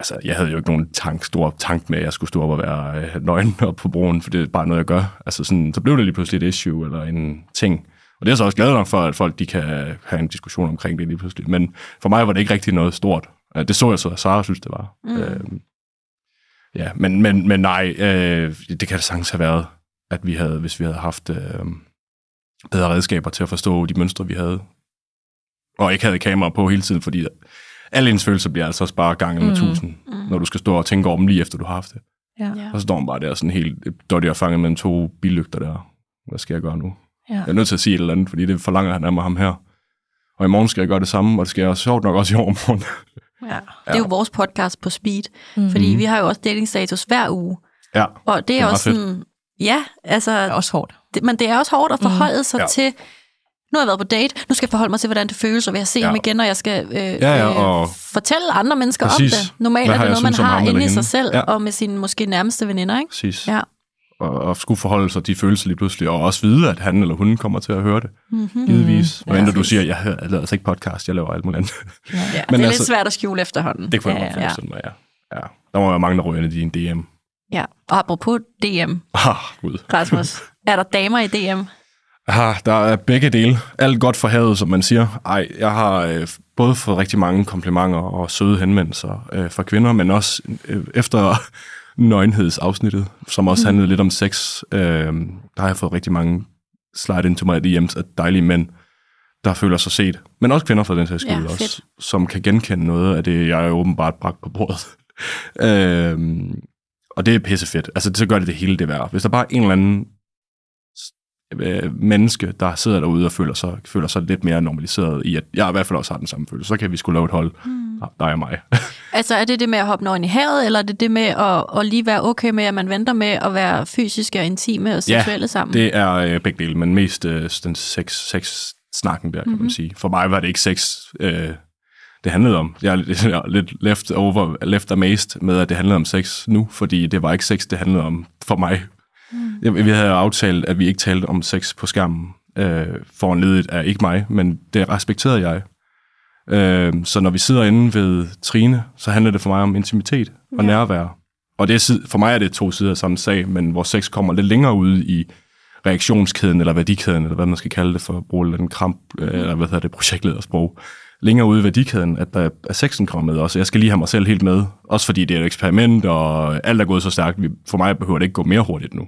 altså jeg havde jo ikke nogen tank, stor tank med, at jeg skulle stå op og være øh, nøgen op på broen, for det er bare noget, jeg gør. Altså sådan, så blev det lige pludselig et issue eller en ting. Og det er jeg så også glad nok for, at folk de kan have en diskussion omkring det lige pludselig. Men for mig var det ikke rigtig noget stort. Øh, Det så jeg så, at Sara synes, det var. Mm. Øh, ja, men, men, men nej, øh, det kan det sagtens have været, at vi havde, hvis vi havde haft øh, bedre redskaber til at forstå de mønstre, vi havde. Og ikke havde kamera på hele tiden, fordi alle ens følelser bliver altså også bare ganget med Mm. tusind, Mm. når du skal stå og tænke over dem lige efter, du har haft det. Ja. Ja. Og så står man bare der sådan helt dårligt og fanget mellem to billygter der. Hvad skal jeg gøre nu? Ja. Jeg er nødt til at sige et eller andet, fordi det forlanger han af mig ham her. Og i morgen skal jeg gøre det samme, og det skal jeg sjovt nok også i overmorgen. ja. Det er jo vores podcast på speed, Mm. fordi Mhm. vi har jo også datingstatus hver uge. ja, Og det er, Det er også sådan... Ja, altså... Det er også hårdt. Det, men det er også hårdt at forholde sig Ja. til... Nu har jeg været på date, nu skal jeg forholde mig til, hvordan det føles, og vil jeg se Ja. ham igen, og jeg skal øh, ja, og- øh, fortælle andre mennesker Præcis. om det. Normalt er det noget, man har inde i sig selv, Ja. og med sine måske nærmeste veninder, ikke? præcis. Ja. Og, og skulle forholde sig de følelser lige pludselig, og også vide, at han eller hun kommer til at høre det, Mm-hmm. givetvis. Ja, Mm, ja, du siger, jeg, jeg laver altså ikke podcast, jeg laver alt muligt andet. Ja. Ja, Men det er lidt altså- svært at skjule efterhånden. Det kunne jeg Ja, godt ja. forestille mig, ja. ja. Der må være mange, der ryger ind i din DM. Ja. Og apropos DM, Ah, gud. Rasmus, er der damer i DM? Ah, der er begge dele. Alt godt for havet, som man siger. Ej, jeg har øh, både fået rigtig mange komplimenter og søde henvendelser øh, fra kvinder, men også øh, efter nøgenhedsafsnittet, som også handlede lidt om sex. Øh, der har jeg fået rigtig mange slide into my DM's af dejlige mænd, der føler sig set. Men også kvinder for den sags skyld Ja, også, fedt. som kan genkende noget af det, jeg er åbenbart bragt på bordet. øh, og det er pissefedt. Altså, så gør det det hele det værd. Hvis der bare er en eller anden øh, menneske, der sidder derude og føler sig, føler sig lidt mere normaliseret i, at jeg i hvert fald også har den samme følelse, så kan vi skulle lave et hold, mm. dig og mig. Altså, er det det med at hoppe nøgen i havet, eller er det det med at, at lige være okay med, at man venter med at være fysiske og intime og seksuelle sammen? det er øh, begge dele, men mest øh, den sex, sex snakken der, kan mm-hmm. man sige. For mig var det ikke sex, øh, det handlede om. Jeg er lidt, jeg er lidt left over, left amazed med, at det handlede om sex nu, fordi det var ikke sex, det handlede om for mig. Mm. Vi havde aftalt, at vi ikke talte om sex på skærmen, øh, foranledet af ikke mig, men det respekterede jeg. Øh, så når vi sidder inde ved Trine, så handler det for mig om intimitet og Ja. nærvær. Og det er, for mig er det to sider af samme sag, men hvor sex kommer lidt længere ud i reaktionskæden, eller værdikæden, eller hvad man skal kalde det, for at bruge den kramp, øh, eller hvad hedder det, projektledersprog. Længere ude i værdikæden, at der er sexen kommer med også. Jeg skal lige have mig selv helt med. Også fordi det er et eksperiment, og alt er gået så stærkt. For mig behøver det ikke gå mere hurtigt nu.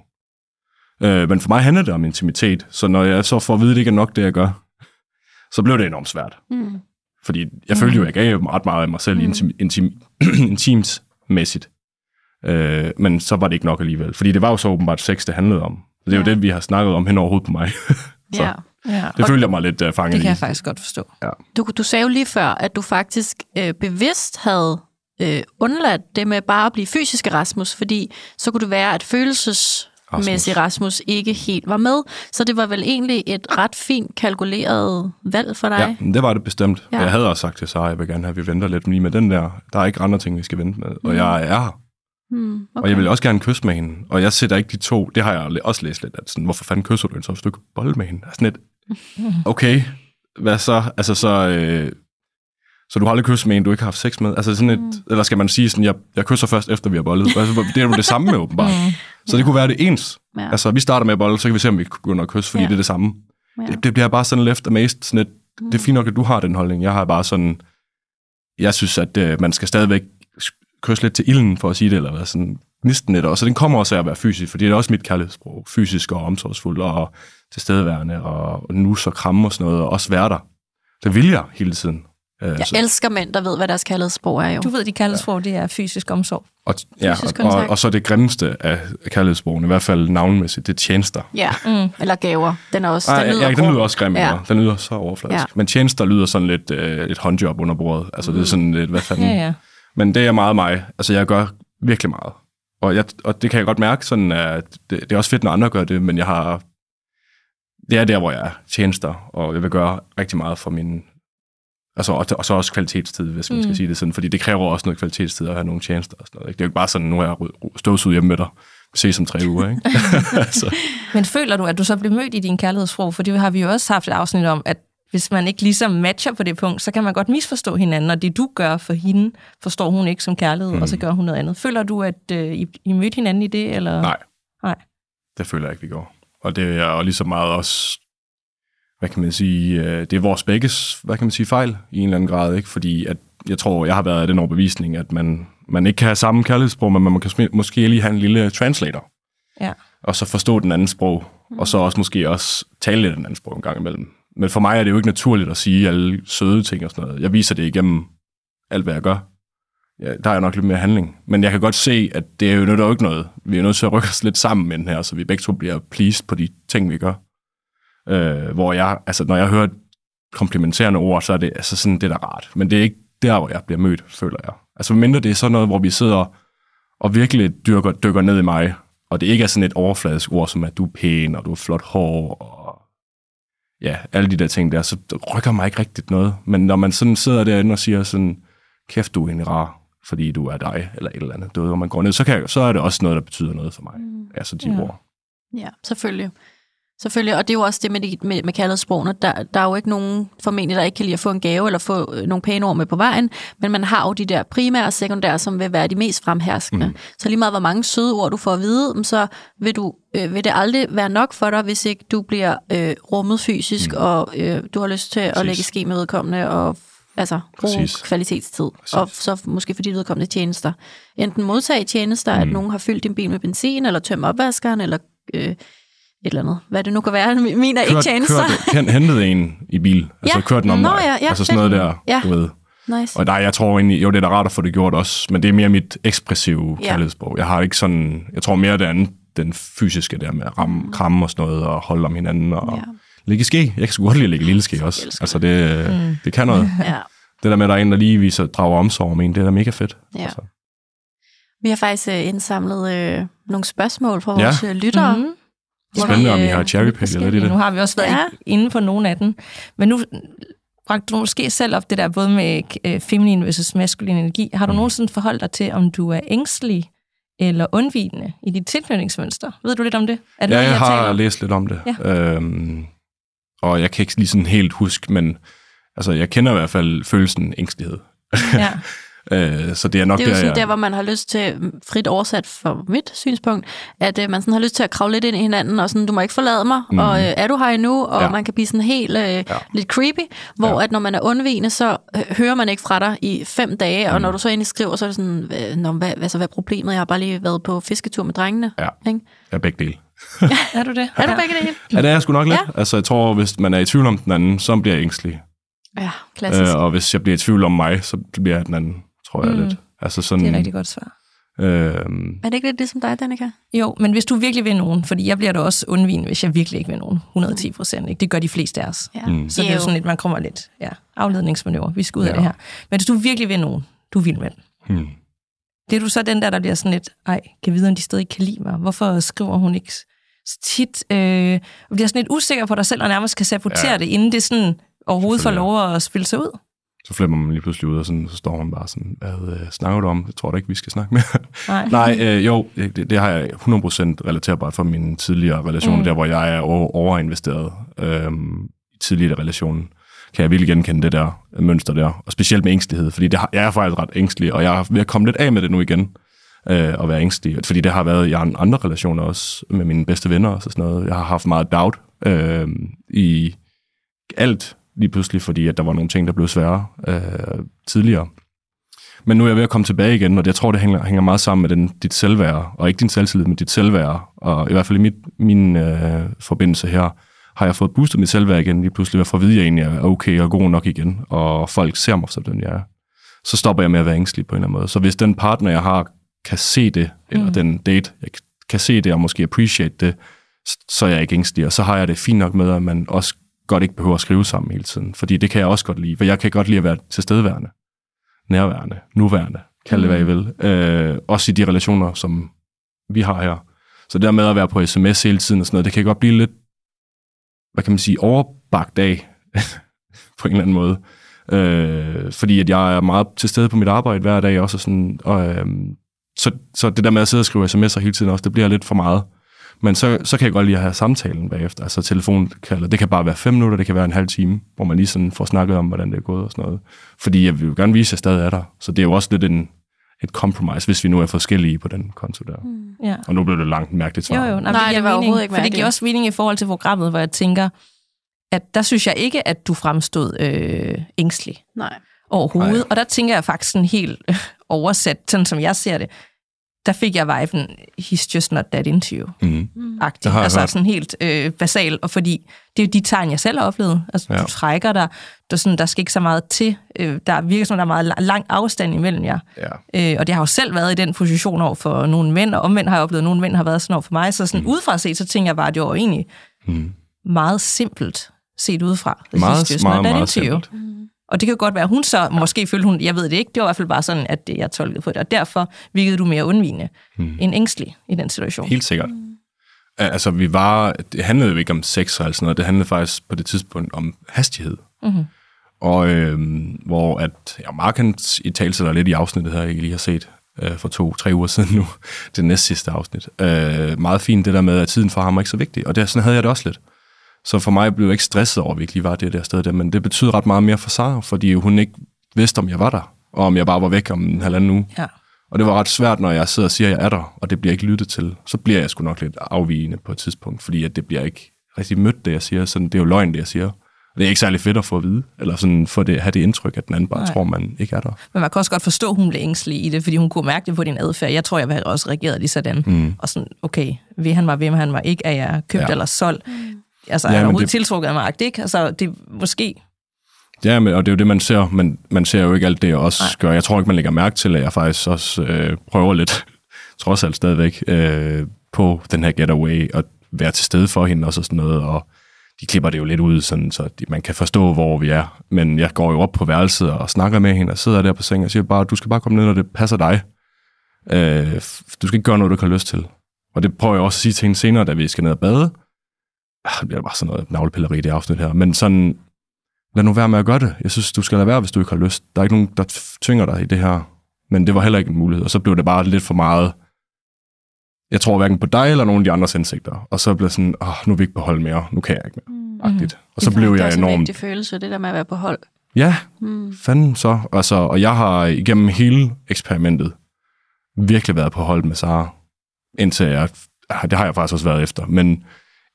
Øh, men for mig handler det om intimitet. Så når jeg så får at vide, at det ikke er nok, det jeg gør, så blev det enormt svært. Mm. Fordi jeg følte jo, at jeg gav ret meget af mig selv intim, intim, intimsmæssigt. Øh, men så var det ikke nok alligevel. Fordi det var jo så åbenbart sex, det handlede om. Det er jo Ja. det, vi har snakket om hen over hovedet på mig. Så. Ja. Ja, det følte jeg mig lidt uh, fanget det kan i. jeg faktisk godt forstå. Du, du sagde jo lige før, at du faktisk øh, bevidst havde øh, undladt det med bare at blive fysisk Rasmus, fordi så kunne det være, at følelsesmæssig Rasmus ikke helt var med. Så det var vel egentlig et ret fint kalkuleret valg for dig? Ja, det var det bestemt. Ja. Jeg havde også sagt til Sara, jeg vil gerne have, at vi venter lidt lige med den der. Der er ikke andre ting, vi skal vente med. Og jeg er her. Hmm, Okay. Og jeg vil også gerne kysse med hende. Og jeg sætter ikke de to. Det har jeg også læst lidt. At sådan, hvorfor fanden kysser du hende så, hvis du ikke bolle med hende? Sådan lidt, okay, hvad så? Altså så... Øh, så du har aldrig kysset med en, du ikke har haft sex med? Altså sådan et, mm. Eller skal man sige sådan, jeg, jeg kysser først, efter vi har bollet? Altså, det er jo det samme med, åbenbart. Så det kunne være det ens. Ja. Altså, vi starter med at bolle, så kan vi se, om vi kan begynde at kysse, fordi Ja. det er det samme. Ja. Det, det bliver bare sådan left amazed. Sådan et, mm. Det er fint nok, at du har den holdning. Jeg har bare sådan... Jeg synes, at øh, man skal stadigvæk kysse lidt til ilden, for at sige det, eller hvad sådan gnisten lidt også. Så den kommer også af at være fysisk, fordi det er også mit kærlighedssprog. Fysisk og omsorgsfuld og tilstedeværende og, og nus og kramme og sådan noget, og også være der. Det vil jeg hele tiden. Øh, Jeg elsker mænd, der ved, hvad deres kærlighedssprog er jo. Du ved, de kaldesprog, det er fysisk omsorg. og, ja, fysisk og, og, og, så det grimmeste af kærlighedssprogene, i hvert fald navnmæssigt, det er tjenester. Ja, mm. eller gaver. Den er også, Nej, den lyder, ja, den lyder også grim, Ja. ja. Den lyder så overfladisk. Ja. Ja. Men tjenester lyder sådan lidt øh, et håndjob under bordet. Altså, mm. det er sådan lidt, hvad fanden... Ja, ja. Men det er meget mig. Altså, jeg gør virkelig meget. Og, jeg, og det kan jeg godt mærke, sådan, at det, det er også fedt, når andre gør det, men jeg har... Det er der, hvor jeg er. Tjenester, og jeg vil gøre rigtig meget for min... Altså, og, og så også kvalitetstid, hvis man mm. skal sige det sådan, fordi det kræver også noget kvalitetstid at have nogle tjenester og sådan noget. Ikke? Det er jo ikke bare sådan, nu er jeg stået ud hjemme med dig. Vi ses om tre uger, ikke? altså, Men føler du, at du så bliver mødt i din kærlighedssprog? For det har vi jo også haft et afsnit om, at hvis man ikke ligesom matcher på det punkt, så kan man godt misforstå hinanden, og det du gør for hende, forstår hun ikke som kærlighed, mm. og så gør hun noget andet. Føler du, at øh, I, I mødte hinanden i det? Eller? nej. Nej. Det føler jeg ikke, vi går. Og det er og lige så meget også, hvad kan man sige, øh, det er vores begges, hvad kan man sige, fejl i en eller anden grad, ikke? Fordi at jeg tror, jeg har været af den overbevisning, at man, man ikke kan have samme kærlighedssprog, men man kan måske lige have en lille translator, Ja. og så forstå den anden sprog, mm. og så også måske også tale lidt den anden sprog en gang imellem. Men for mig er det jo ikke naturligt at sige alle søde ting og sådan noget. Jeg viser det igennem alt, hvad jeg gør. Ja, der er nok lidt mere handling. Men jeg kan godt se, at det er jo jo ikke noget. Vi er nødt til at rykke os lidt sammen med den her, så vi begge to bliver pleased på de ting, vi gør. Øh, hvor jeg, altså når jeg hører komplimenterende ord, så er det altså sådan, det er da rart. Men det er ikke der, hvor jeg bliver mødt, føler jeg. Altså mindre det er sådan noget, hvor vi sidder og virkelig dyrker, dykker ned i mig, og det ikke er sådan et overfladisk ord, som at du er pæn, og du har flot hår, og ja, alle de der ting der, så rykker mig ikke rigtigt noget. Men når man sådan sidder derinde og siger sådan, kæft, du er egentlig rar, fordi du er dig, eller et eller andet, du ved, hvor man går ned, så, kan jeg, så er det også noget, der betyder noget for mig. Mm. Altså de ja. ord. Ja, selvfølgelig. Selvfølgelig, og det er jo også det med, de, med, med kærlighedssprogene. Der, der er jo ikke nogen formentlig, der ikke kan lide at få en gave eller få øh, nogle pæne ord med på vejen, men man har jo de der primære og sekundære, som vil være de mest fremherskende. Mm. Så lige meget, hvor mange søde ord du får at vide, så vil, du, øh, vil det aldrig være nok for dig, hvis ikke du bliver øh, rummet fysisk, mm. og øh, du har lyst til at Præcis. lægge ske med vedkommende, og altså bruge kvalitetstid. Præcis. Og så måske for de vedkommende tjenester. Enten modtage tjenester, mm. at nogen har fyldt din bil med benzin, eller tømme opvaskeren, eller øh, et eller andet. Hvad det nu kan være. Min er ikke tjenester. kørt, kørt, hentet en i bil. Altså Ja. kørt den om Nå dig. ja, ja, altså sådan noget der, Ja. du ved. Nice. Og nej, jeg tror egentlig, jo, det er da rart at få det gjort også, men det er mere mit ekspressive Ja. kærlighedssprog. Jeg har ikke sådan, jeg tror mere det andet, den fysiske der med at ramme, kramme og sådan noget, og holde om hinanden, og Ja. ja. ligge i ske. Jeg kan sgu godt lide at ligge i lille ske også. Altså det, mm. det kan noget. Ja. Det der med, at der er en, der lige viser, drager omsorg om en, det er da mega fedt. Ja. Altså. Vi har faktisk øh, indsamlet øh, nogle spørgsmål fra Ja. vores øh, lyttere. Mhm. Spændende, om I har cherrypicket lidt i det. Nu har vi også været Ja. ja. inde på nogle af den. Men nu bragte du måske selv op det der både med øh, feminin versus maskulin energi. Har du Mm. nogensinde forholdt dig til, om du er ængstelig eller undvigende i dit tilknytningsmønster? Ved du lidt om det? Er det Ja, noget, jeg har om? læst lidt om det. Ja. Øhm, og jeg kan ikke lige sådan helt huske, men altså, jeg kender i hvert fald følelsen ængstelighed. Ja. Øh, så det er nok Det er jo der, sådan jeg... der, hvor man har lyst til, frit oversat for mit synspunkt, at øh, man sådan har lyst til at kravle lidt ind i hinanden, og sådan, du må ikke forlade mig, mm. og øh, er du her endnu? Og ja. Ja. man kan blive sådan helt øh, ja. lidt creepy, hvor ja. Ja. at når man er undvigende, så øh, hører man ikke fra dig i fem dage, mm. og når du så egentlig skriver, så er det sådan, nå, hvad, hvad, så, hvad er problemet? Jeg har bare lige været på fisketur med drengene. Ja, Ikke? jeg er begge dele. Er du det? Er du ja. begge dele? Ja, det er jeg sgu nok lidt. Ja. Altså, jeg tror, hvis man er i tvivl om den anden, så bliver jeg ængstelig. Ja, klassisk. Øh, og hvis jeg bliver i tvivl om mig, så bliver jeg den anden, tror jeg Mm. lidt. Altså sådan... Det er et rigtig godt svar. Øhm, Er det ikke lidt ligesom dig, Danika? Jo, men hvis du virkelig vil nogen, fordi jeg bliver da også undvigende, hvis jeg virkelig ikke vil nogen. 110 procent, ikke? Det gør de fleste af os. Ja. Mm. Så det er jo sådan lidt, man kommer lidt, ja, afledningsmanøvre. Vi skal ud ja. af det her. Men hvis du virkelig vil nogen, du vil med den. hmm. Det er du så den der, der bliver sådan lidt, ej, kan vide, om de stadig kan lide mig? Hvorfor skriver hun ikke så tit? Øh, bliver sådan lidt usikker på dig selv, og nærmest kan sabotere ja. Det, inden det sådan overhovedet får lov at spille sig ud. Så flipper man lige pludselig ud, og sådan, så står hun bare sådan, hvad øh, snakker du om? Det tror jeg da ikke, vi skal snakke mere. Nej. Nej, øh, jo, det, det har jeg 100% relaterbart fra mine tidligere relationer, Mm. der hvor jeg er over, overinvesteret øhm, i tidligere relationer. Kan jeg virkelig genkende det der øh, mønster der, og specielt med ængstelighed, fordi det har, jeg er faktisk ret ængstelig, og jeg er ved at komme lidt af med det nu igen, øh, at være ængstelig, fordi det har været i an- andre relationer også, med mine bedste venner og sådan noget. Jeg har haft meget doubt øh, i alt lige pludselig, fordi at der var nogle ting, der blev svære øh, tidligere. Men nu er jeg ved at komme tilbage igen, og jeg tror, det hænger, hænger meget sammen med den, dit selvværd, og ikke din selvtillid, men dit selvværd. Og i hvert fald i mit, min øh, forbindelse her, har jeg fået boostet mit selvværd igen lige pludselig, ved at få at vide, at jeg egentlig er okay og god nok igen, og folk ser mig som den, jeg er. Så stopper jeg med at være ængstelig på en eller anden måde. Så hvis den partner, jeg har, kan se det, eller Mm. den date, jeg kan se det, og måske appreciate det, så er jeg ikke ængstelig, og så har jeg det fint nok med, at man også godt ikke behøver at skrive sammen hele tiden, fordi det kan jeg også godt lide, for jeg kan godt lide at være tilstedeværende, nærværende, nuværende, kald det hvad I vil, øh, også i de relationer, som vi har her. Så der med at være på sms hele tiden og sådan noget, det kan godt blive lidt, hvad kan man sige, overbagt af, på en eller anden måde. Øh, fordi at jeg er meget til stede på mit arbejde hver dag også, og sådan, og, øh, så, så det der med at sidde og skrive sms'er hele tiden også, det bliver lidt for meget. Men så, så kan jeg godt lide at have samtalen bagefter, altså telefonkaldet. Det kan bare være fem minutter, det kan være en halv time, hvor man lige sådan får snakket om, hvordan det er gået og sådan noget. Fordi jeg vil jo gerne vise, at jeg stadig er der. Så det er jo også lidt en, et compromise, hvis vi nu er forskellige på den konto der. Mm. Ja. Og nu blev det langt mærkeligt svar. Jo, jo. Nej, Nej, det, giver det var mening, overhovedet ikke For det mærkeligt. giver også mening i forhold til programmet, hvor jeg tænker, at der synes jeg ikke, at du fremstod øh, ængstelig Nej. overhovedet. Nej. Og der tænker jeg faktisk sådan helt øh, oversat, sådan som jeg ser det, der fik jeg viben, he's just not that into you. Mm. Det har jeg Altså hørt. sådan helt øh, basal, og fordi det er jo de tegn, jeg selv har oplevet. Altså, ja. Du trækker dig, der, sådan, der skal ikke så meget til. Øh, der virker som, der er meget la- lang afstand imellem jer. Ja. Øh, og det har jo selv været i den position over for nogle mænd, og omvendt har jeg oplevet, at nogle mænd har været sådan over for mig. Så sådan mm. udefra set, så tænker jeg bare, at det var egentlig Mm. meget simpelt set udefra. Meget, meget, not that meget into you. Og det kan jo godt være, at hun så måske følte hun, jeg ved det ikke, det var i hvert fald bare sådan, at det, jeg tolkede på det. Og derfor virkede du mere undvigende Mm. end ængstelig i den situation. Helt sikkert. Al- Altså, vi var, det handlede jo ikke om sex og sådan noget, det handlede faktisk på det tidspunkt om hastighed. Mhm. Og øh, hvor at, ja, Mark han i tale sætter lidt i afsnittet her, jeg lige har set øh, for to-tre uger siden nu, det næst sidste afsnit. Øh, meget fint det der med, at tiden for ham er ikke så vigtig, og det, sådan havde jeg det også lidt. Så for mig blev jeg ikke stresset over, at vi ikke lige var det der sted der, men det betyder ret meget mere for Sara, fordi hun ikke vidste, om jeg var der, og om jeg bare var væk om en halvanden uge. Ja. Og det var ret svært, når jeg sidder og siger, at jeg er der, og det bliver ikke lyttet til. Så bliver jeg sgu nok lidt afvigende på et tidspunkt, fordi at det bliver ikke rigtig mødt, det jeg siger. Sådan, det er jo løgn, det jeg siger. Det er ikke særlig fedt at få at vide, eller sådan få det, have det indtryk, at den anden bare Nej. Tror, man ikke er der. Men man kan også godt forstå, at hun blev ængstelig i det, fordi hun kunne mærke det på din adfærd. Jeg tror, jeg havde også reageret lige sådan. Mm. Og sådan, okay, vil han var, hvem han var ikke, er jeg købt. Ja. eller solgt? Mm. Altså, Ja, er overhovedet det- tiltrukket af mig, ikke? Altså, det måske... Ja, men, og det er jo det, man ser, men man ser jo ikke alt det, jeg også Nej. Gør. Jeg tror ikke, man lægger mærke til, at jeg faktisk også øh, prøver lidt, trods alt stadigvæk, øh, på den her getaway, og være til stede for hende og så sådan noget, og de klipper det jo lidt ud, sådan, så de, man kan forstå, hvor vi er. Men jeg går jo op på værelset og snakker med hende, og sidder der på sengen og siger bare, du skal bare komme ned, når det passer dig. Øh, du skal ikke gøre noget, du ikke har lyst til. Og det prøver jeg også at sige til hende senere, da vi skal ned og bade. Ah, Det bliver bare sådan noget navlepilleri i det afsnit her. Men sådan, lad nu være med at gøre det. Jeg synes, du skal lade være, hvis du ikke har lyst. Der er ikke nogen, der tvinger dig i det her. Men det var heller ikke en mulighed. Og så blev det bare lidt for meget. Jeg tror hverken på dig eller nogen af de andres indsigter. Og så blev sådan, åh, nu vil vi ikke på hold mere. Nu kan jeg ikke mere. Mm. Agtigt. Og så Det er blev jeg også en enormt... vigtig følelse, det der med at være på hold. Ja, Mm. fanden så. Altså, og jeg har igennem hele eksperimentet virkelig været på hold med Sara. Indtil jeg... ah, Det har jeg faktisk også været efter. Men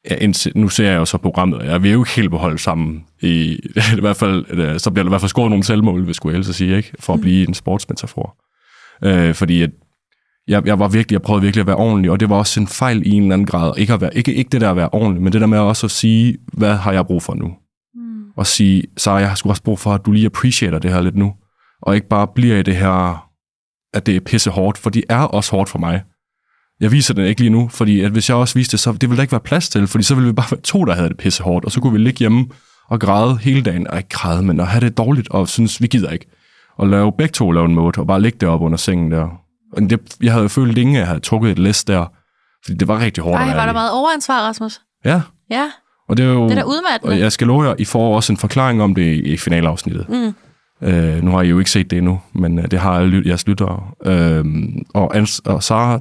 ja, indtil, nu ser jeg jo så programmet, og jeg vil jo ikke helt på hold sammen. I, i hvert fald, øh, så bliver der i hvert fald scoret nogle selvmål, hvis skulle jeg helst sige, ikke? for at blive en sportsmetafor. Øh, fordi at jeg, jeg var virkelig, jeg prøvede virkelig at være ordentlig, og det var også en fejl i en eller anden grad. Ikke, at være, ikke, ikke det der at være ordentlig, men det der med også at sige, hvad har jeg brug for nu? Mm. og sige, så jeg har sgu også brug for, at du lige appreciater det her lidt nu, og ikke bare bliver i det her, at det er pisse hårdt, for det er også hårdt for mig. Jeg viser det ikke lige nu, fordi at hvis jeg også viste det, så det ville der ikke være plads til, fordi så ville vi bare være to, der havde det pisse hårdt, og så kunne vi ligge hjemme og græde hele dagen, og ikke græde, men at have det dårligt, og synes, vi gider ikke. Og lave begge to lave en mode, og bare ligge deroppe under sengen der. Og det, jeg havde jo følt længe, at jeg havde trukket et læs der, fordi det var rigtig hårdt Ej, at være var der meget overansvar, Rasmus? Ja, Ja, og det er jo... det er udmattende. Og jeg skal love jer, I får også en forklaring om det i, i finalafsnittet. Mm. Øh, nu har I jo ikke set det endnu, men øh, det har alle ly- jeres lyttere. Øh, og, Ans- og Sara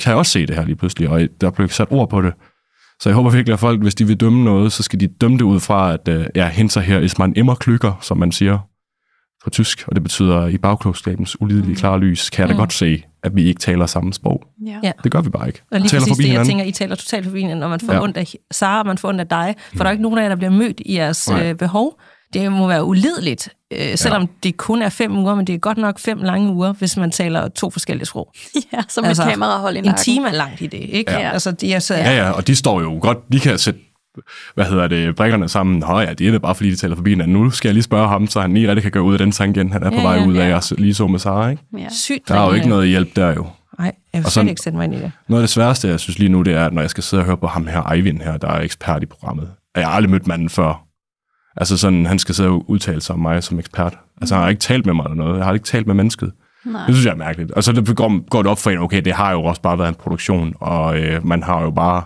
kan også se det her lige pludselig, og der blev sat ord på det. Så jeg håber virkelig, at folk, hvis de vil dømme noget, så skal de dømme det ud fra, at øh, ja, hinter her is man immer klüger, som man siger på tysk, og det betyder i bagklogskabens ulidelige klare lys, kan jeg da Mm. godt se, at vi ikke taler samme sprog. Ja. Det gør vi bare ikke. Og lige taler præcis forbi det, jeg hinanden. tænker, I taler totalt forbi hinanden, når man får Ja. ondt af Sara, og man får ondt af dig. For der er jo ikke nogen af jer, der bliver mødt i jeres Nej. øh, behov. Det må være ulideligt, øh, selvom ja. det kun er fem uger, men det er godt nok fem lange uger, hvis man taler to forskellige sprog. ja, som altså, et kamerahold i En nakken. time er langt i det, ikke? Ja. Altså, de er så, Ja, ja, og de står jo godt, de kan sætte, hvad hedder det, brikkerne sammen. Nå ja, det er det bare, fordi de taler forbi hinanden. Nu skal jeg lige spørge ham, så han lige rigtig kan gå ud af den tangent, han er på Ja, vej ja, ud af, ja. og lige så med Sara, ikke? Ja. sygt Der er jo ikke noget hjælp der jo. Nej, jeg vil sådan- ikke sætte mig ind i det. Noget af det sværeste, jeg synes lige nu, det er, at når jeg skal sidde og høre på ham her, Eivind her, der er ekspert i programmet. Jeg har aldrig mødt manden før. Altså sådan, han skal sidde og udtale sig om mig som ekspert. Altså han har ikke talt med mig eller noget. Jeg har ikke talt med mennesket. Nej. Det synes jeg er mærkeligt. Og så det går, går det op for en, okay, det har jo også bare været en produktion, og øh, man har jo bare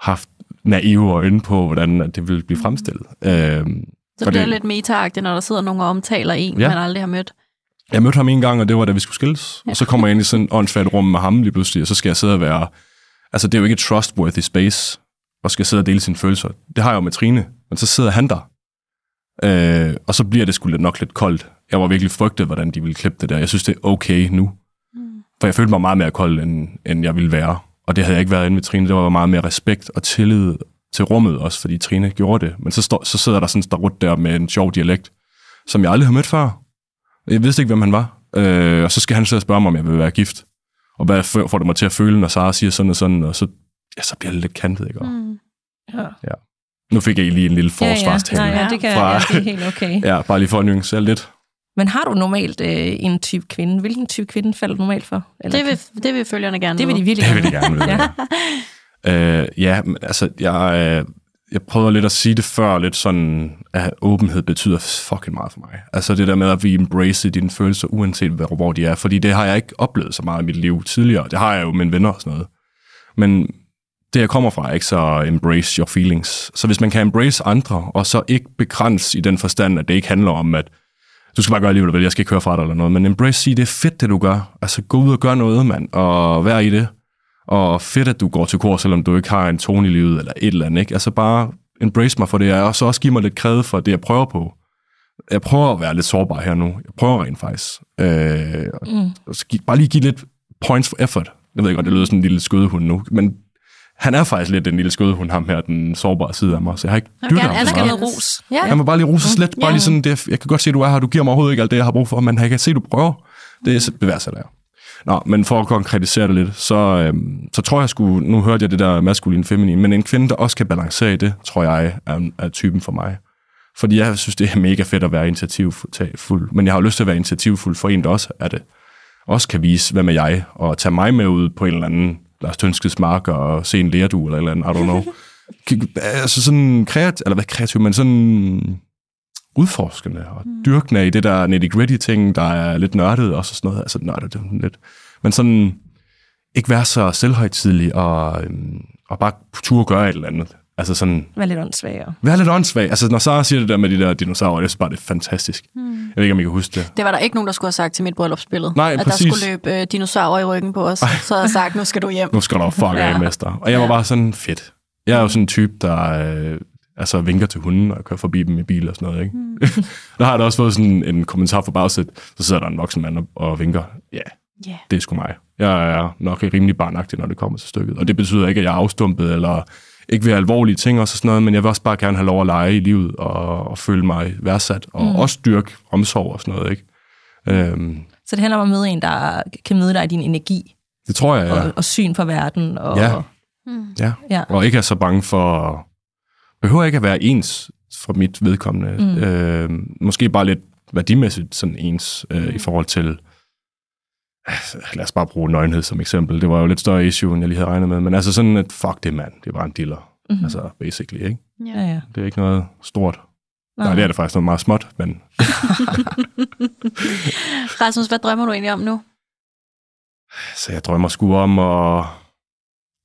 haft naive øjne på, hvordan det vil blive fremstillet. Øh, Så og bliver det det- lidt meta når der sidder nogen og omtaler en, Ja. man aldrig har mødt. Jeg mødte ham en gang, og det var da vi skulle skilles. Ja. Og så kommer jeg ind i sådan et åndssvagt rum med ham lige pludselig, og så skal jeg sidde og være... Altså, det er jo ikke et trustworthy space, og skal sidde og dele sine følelser. Det har jeg jo med Trine, men så sidder han der. Øh, og så bliver det sgu nok lidt koldt. Jeg var virkelig frygtet, hvordan de ville klippe det der. Jeg synes, det er okay nu. Mm. For jeg følte mig meget mere kold, end, end jeg ville være. Og det havde jeg ikke været inde med Trine. Det var meget mere respekt og tillid til rummet også, fordi Trine gjorde det. Men så, står, så sidder der sådan en starut der med en sjov dialekt, som jeg aldrig har mødt før. Jeg vidste ikke, hvem han var. Øh, og så skal han så spørge mig, om jeg vil være gift. Og hvad får får det mig til at føle, når Sara siger sådan og sådan, og så, ja, så bliver det lidt kantet, ikke? Mm. Mm. Ja. Nu fik jeg lige en lille forsvarstale. Ja, ja. Nej, ja, det, kan, Fra- ja, det er helt okay. ja, bare lige for at nuancere lidt. Men har du normalt øh, en type kvinde? Hvilken type kvinde falder du normalt for? Eller Det, vil, det vil følgerne gerne det vil de virkelig Det vil gerne. jeg gerne vide. Ja. Øh, ja, men altså, jeg, øh, jeg prøver lidt at sige det før, lidt sådan, at åbenhed betyder fucking meget for mig. Altså det der med, at vi embrace dine følelser, uanset hvor, hvor de er. Fordi det har jeg ikke oplevet så meget i mit liv tidligere. Det har jeg jo med venner og sådan noget. Men det, jeg kommer fra, ikke så embrace your feelings. Så hvis man kan embrace andre, og så ikke begrænse i den forstand, at det ikke handler om, at du skal bare gøre du vil, jeg skal ikke høre fra dig eller noget, men embrace, sige, det er fedt, det du gør. Altså gå ud og gør noget, mand, og vær i det. Og fedt, at du går til kor, selvom du ikke har en tone i livet eller et eller andet. Ikke? Altså bare embrace mig for det, og så også give mig lidt kred for det, jeg prøver på. Jeg prøver at være lidt sårbar her nu. Jeg prøver rent faktisk. Øh, Mm. og så gi- bare lige give lidt points for effort. Jeg ved godt, det lyder sådan en lille skødehund nu, men han er faktisk lidt en lille skødehund, ham her, den sårbare side af mig. Så jeg har ikke Jeg dyrket gerne ham så skal meget. noget ros. Ja. Han må bare lige rose lidt. Bare Ja. lige sådan, det, jeg kan godt se, at du er her. Du giver mig overhovedet ikke alt det, jeg har brug for, men jeg kan se, at du prøver. Det er beværdsat af. Nå, men for at konkretisere det lidt, så, øhm, så tror jeg sgu, nu hørte jeg det der maskulin feminin, men en kvinde, der også kan balancere i det, tror jeg, er, er typen for mig. Fordi jeg synes, det er mega fedt at være initiativfuld, men jeg har jo lyst til at være initiativfuld for en, der også er det. Også kan vise, hvem er jeg, og tage mig med ud på en eller anden Lars Tønskeds mark og se en lærdu eller eller andet, I don't know. Altså sådan kreativ, eller hvad kreativ, men sådan udforskende og dyrkende i det der nitty-gritty ting, der er lidt nørdet og sådan noget. Altså nørdet, det er lidt. Men sådan ikke være så selvhøjtidlig og, øhm, og bare turde gøre et eller andet. Altså sådan, Vær lidt åndssvagere. være lidt åndssvag. Altså når Sara siger det der med de der dinosaurer, jeg synes bare, det er fantastisk. Mm. Jeg ved ikke, om I kan huske det. Det var der ikke nogen, der skulle have sagt til mit bryllupsbillede. Nej, at præcis. der skulle løbe øh, dinosaurer i ryggen på os. Så havde jeg sagt, nu skal du hjem. Nu skal du fuck af, mester. Og jeg var bare sådan, fedt. Jeg er jo sådan en type, der øh, altså vinker til hunden, og kører forbi dem i bil og sådan noget. Ikke? Mm. der har jeg da også fået sådan en kommentar fra bagsæt, så sidder der en voksen mand og, og vinker. Ja, Ja. det er sgu mig. Jeg er nok rimelig barnagtig, når det kommer til stykket. Og det betyder ikke, at jeg er afstumpet, eller ikke vil have alvorlige ting og sådan noget, men jeg vil også bare gerne have lov at lege i livet, og, og føle mig værdsat, og mm. også dyrke omsorg og sådan noget. Ikke? Øhm, Så det handler om at møde en, der kan møde dig i din energi det tror jeg, ja. og, og syn for verden. Og, Ja. ja. Ja. Og ikke er så bange for... Behøver ikke at være ens for mit vedkommende. Mm. Øh, måske bare lidt værdimæssigt sådan ens øh, i forhold til... Altså, Lad os bare bruge nøgenhed som eksempel. Det var jo lidt større issue, end jeg lige havde regnet med. Men altså sådan et, fuck det mand, det var en dealer. Mm. Altså basically, ikke? ja, ja. Det er ikke noget stort. Nej. Nej, det er det faktisk noget meget småt, men Rasmus, hvad drømmer du egentlig om nu? Så jeg drømmer sgu om at,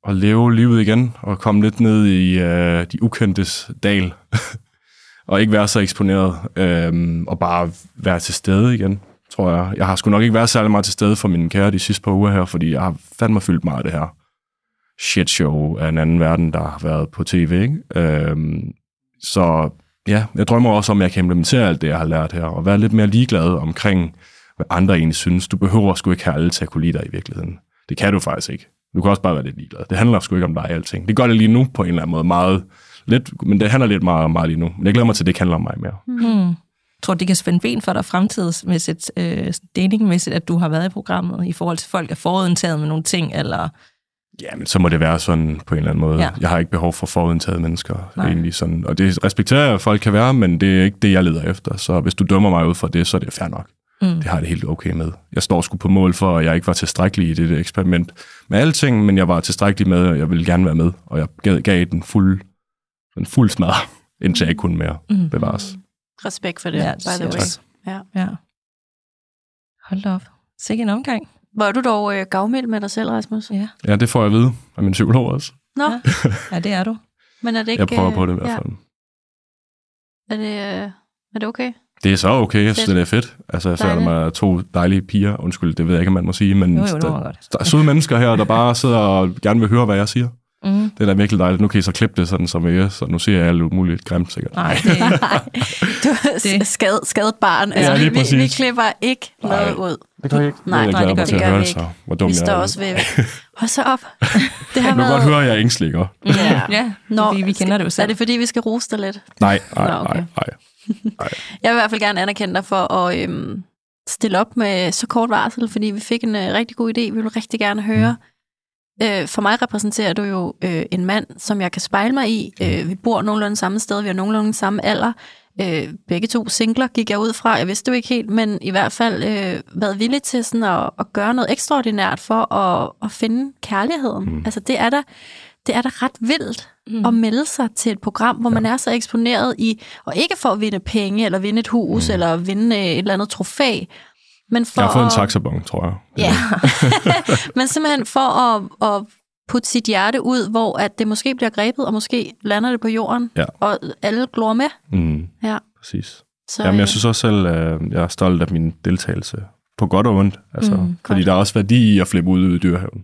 at leve livet igen, og komme lidt ned i øh, de ukendtes dal, og ikke være så eksponeret, øh, og bare være til stede igen, tror jeg. Jeg har sgu nok ikke været særlig meget til stede for min kære de sidste par uger her, fordi jeg har fandme fyldt meget af det her shit show af en anden verden, der har været på tv, ikke? Øhm, så ja, jeg drømmer også om, at jeg kan implementere alt det, jeg har lært her, og være lidt mere ligeglad omkring, hvad andre egentlig synes. Du behøver sgu ikke have alle til at kunne lide dig i virkeligheden. Det kan du faktisk ikke. Du kan også bare være lidt ligeglad. Det handler sgu ikke om dig i alting. Det gør det lige nu på en eller anden måde meget lidt, men det handler lidt meget om mig lige nu. Men jeg glæder mig til, at det ikke handler om mig mere. Hmm. Tror du, det kan spænde ben for dig fremtidsmæssigt, øh, datingmæssigt, at du har været i programmet i forhold til folk er forudindtaget med nogle ting, eller... Ja, men så må det være sådan på en eller anden måde. Ja. Jeg har ikke behov for forudindtaget mennesker. Nej. Egentlig sådan. Og det respekterer jeg, at folk kan være, men det er ikke det, jeg leder efter. Så hvis du dømmer mig ud fra det, så er det fair nok. Mm. Det har jeg det helt okay med. Jeg står sgu på mål for, at jeg ikke var tilstrækkelig i det, eksperiment med alting, men jeg var tilstrækkelig med, og jeg ville gerne være med. Og jeg gav, gav den fuld, en fuld smad, indtil jeg ikke kunne mere Mm. Respekt for det, Ja, ja, det by the way. Ja. Ja. Hold da op. Sikke en omgang. Var du dog øh, gavmild med dig selv, Rasmus? Ja. Ja, det får jeg at vide af min psykolog også. Nå, Ja. ja, det er du. men er det ikke... Jeg prøver øh, på det i hvert ja. fald. Er det, øh, er det okay? Det er så okay, jeg synes, det er fedt. Altså, jeg føler Dejligt. mig to dejlige piger. Undskyld, det ved jeg ikke, om man må sige, men Jo, jo, der, godt. der er søde mennesker her, der bare sidder og gerne vil høre, hvad jeg siger. Mm. Det er da virkelig dejligt. Nu kan I så klippe det sådan, som er, så nu siger jeg alt umuligt grimt sikkert. Nej, det, Nej, du er Det- skadet, skadet barn. Altså, lige vi, vi, vi klipper ikke noget Nej. ud. Det gør jeg ikke. Nej, jeg nej, glæder det gør mig til vi at høre ikke. det, så. Hvor dum Vi jeg står er. også ved... Hold så op. Det har Jeg kan været... godt høre, at jeg er ængstelig, ikke? Ja. ja, Nå, vi, vi kender det jo selv. Er det fordi, vi skal rose dig lidt? Nej, nej, Nå, okay. nej, nej. Jeg vil i hvert fald gerne anerkende dig for at øhm, stille op med så kort varsel, fordi vi fik en øh, rigtig god idé. Vi vil rigtig gerne høre. Øh, for mig repræsenterer du jo øh, en mand, som jeg kan spejle mig i. Øh, vi bor nogenlunde samme sted, vi har nogenlunde samme alder. Øh, begge to singler gik jeg ud fra. Jeg vidste det jo ikke helt, men i hvert fald øh, været villig til sådan at, at gøre noget ekstraordinært for at, at finde kærligheden. Mm. Altså det er da det er da ret vildt mm. at melde sig til et program, hvor ja. man er så eksponeret i, og ikke for at vinde penge, eller vinde et hus, mm. eller vinde et eller andet trofæ, men for Jeg har fået en taxabon, tror jeg. Ja, men simpelthen for at, at putte sit hjerte ud, hvor at det måske bliver grebet, og måske lander det på jorden, Ja. og alle glor med. Mm, Ja. præcis. Så, Jamen, øh, jeg synes også selv, at jeg er stolt af min deltagelse. På godt og ondt. Altså, Mm, fordi der er også værdi i at flippe ud i dyrehaven.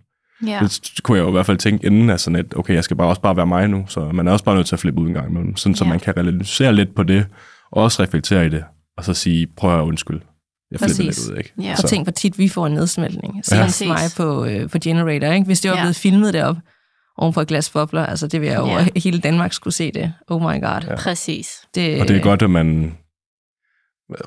ja. Det kunne jeg jo i hvert fald tænke inden af sådan et, okay, jeg skal bare også bare være mig nu, så man er også bare nødt til at flippe ud en gang imellem, sådan så Ja. man kan realisere lidt på det, og også reflektere i det, og så sige, prøv at undskylde. Jeg flipper Præcis. lidt ud, ikke? Ja. Og tænk, hvor tit vi får en nedsmeltning. Senest Præcis. mig på, øh, på Generator, ikke? hvis det var Ja. blevet filmet derop, oven på et glas bobler. Altså, det vil jeg jo, Ja. hele Danmark skulle se det. Oh my god. Ja. Præcis. Det, Og det er godt, at man...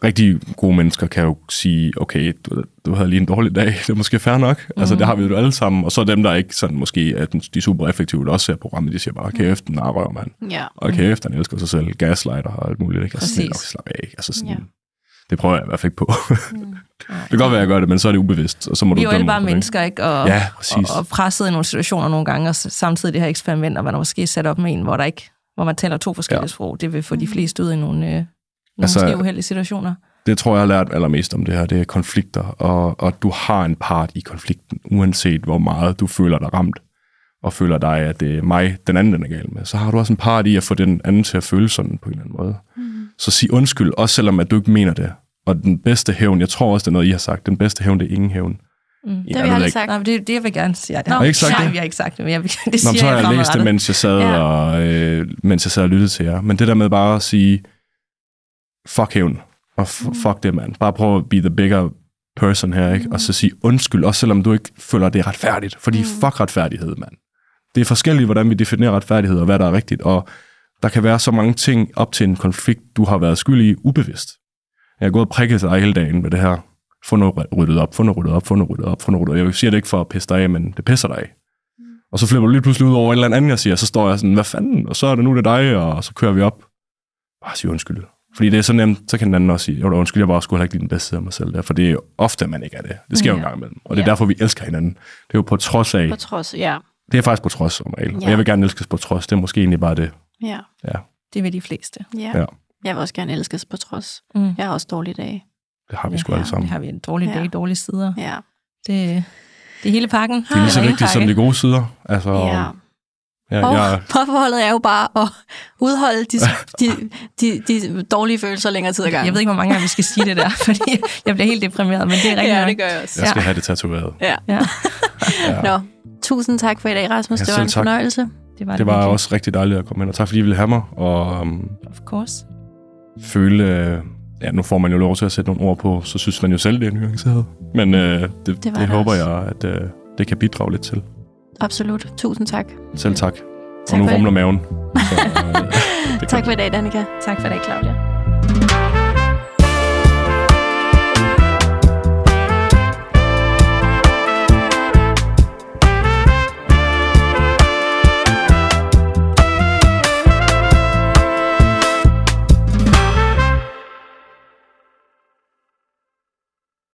Rigtig gode mennesker kan jo sige, okay, du, du havde lige en dårlig dag, det er måske fair nok. Mm. Altså, det har vi jo alle sammen. Og så dem, der ikke sådan, måske er den- de er super effektive, der også ser programmet, de siger bare, kæft, den røv, mand. Ja. Og kæft, han elsker sig selv, gaslighter og alt muligt. Ikke? Altså, sådan, Præcis. okay, slap af. Altså, sådan, Ja. Det prøver jeg i hvert fald ikke på. Mm. det kan godt være, at jeg gør det, men så er det ubevidst, og så må vi er du jo alle dømme bare mig for det. mennesker, ikke? Og, Ja, præcis. og, og presset i nogle situationer nogle gange, og samtidig det her eksperiment, og man er måske sat op med en, hvor, der ikke, hvor man taler to forskellige Ja. sprog, det vil få de fleste ud i nogle, øh, nogle Altså- altså, måske uheldige situationer. Det tror jeg, jeg har lært allermest om det her, det er konflikter, og, og du har en part i konflikten, uanset hvor meget du føler dig ramt, og føler dig, at det er mig, den anden den er gal med. Så har du også en part i at få den anden til at føle sådan på en eller anden måde. Mm. Så sig undskyld, også selvom at du ikke mener det. Og den bedste hævn, jeg tror også, det er noget, I har sagt, den bedste hævn, det er ingen hævn. Mm. Det har vi aldrig sagt. Nej, men det, det jeg vil gerne sige. Det Nå, har ikke sagt Nej, det? vi har ikke sagt det, men jeg, vil- det Nå, siger men så har jeg jeg læst det, mens jeg sad, Ja. og, øh, mens jeg sad og lyttede til jer. Men det der med bare at sige, fuck hævn, og f- fuck det, mand. Bare prøv at be the bigger person her, ikke? Og så sige undskyld, også selvom du ikke føler, det er retfærdigt. Fordi fuck retfærdighed, mand. Det er forskelligt, hvordan vi definerer retfærdighed, og hvad der er rigtigt. Og der kan være så mange ting op til en konflikt, du har været skyld i ubevidst. Jeg har gået og prikket dig hele dagen med det her. Få noget ryddet op, få noget ryddet op, få noget ryddet op, få noget ryddet op. Jeg siger det ikke for at pisse dig af, men det pisser dig af. Og så flipper du lige pludselig ud over et eller andet, jeg siger, så står jeg sådan, hvad fanden? Og så er det nu det dig, og så kører vi op. Bare sige undskyld. Fordi det er så nemt, så kan den anden også sige, jo undskyld, jeg bare skulle have ikke lige den bedste side af mig selv der, for det er jo ofte, man ikke er det. Det sker jo en Ja. gang imellem. Og det er Ja. derfor, vi elsker hinanden. Det er jo på trods af, På trods, ja. Det er faktisk på trods som regel. Ja. Og jeg vil gerne elskes på trods, det er måske egentlig bare det. Ja. Ja, Det vil de fleste. ja. Ja. Jeg vil også gerne elskes på trods. Mm. Jeg har også dårlige dage. det har vi Ja, sgu alle Det sammen. har vi en dårlig dag, Ja. dårlige sider. Ja. Det, det er hele pakken. Det er lige så vigtigt som de gode sider. Altså, ja. ja, Og jeg, forholdet er jo bare at udholde de, de, de, de dårlige følelser længere tid ad gangen. Jeg ved ikke, hvor mange gange vi skal sige det der, fordi jeg bliver helt deprimeret, men det er rigtigt. Ja, det gør jeg også. jeg skal have det tatoveret. Ja. Ja, Nå, tusind tak for i dag, Rasmus. Ja, det var en tak. fornøjelse. det var det, Det var virkelig. også rigtig dejligt at komme ind, og tak fordi I ville have mig. Og um, Of course. føle, øh, ja, nu får man jo lov til at sætte nogle ord på, så synes man jo selv, det er nuanceret. Men øh, det, det, det, det håber også. jeg, at øh, det kan bidrage lidt til. Absolut. Tusind tak. Selv tak. Tak og nu rumler maven. Så, øh, Tak for i dag, Danika. Tak for det, Claudia.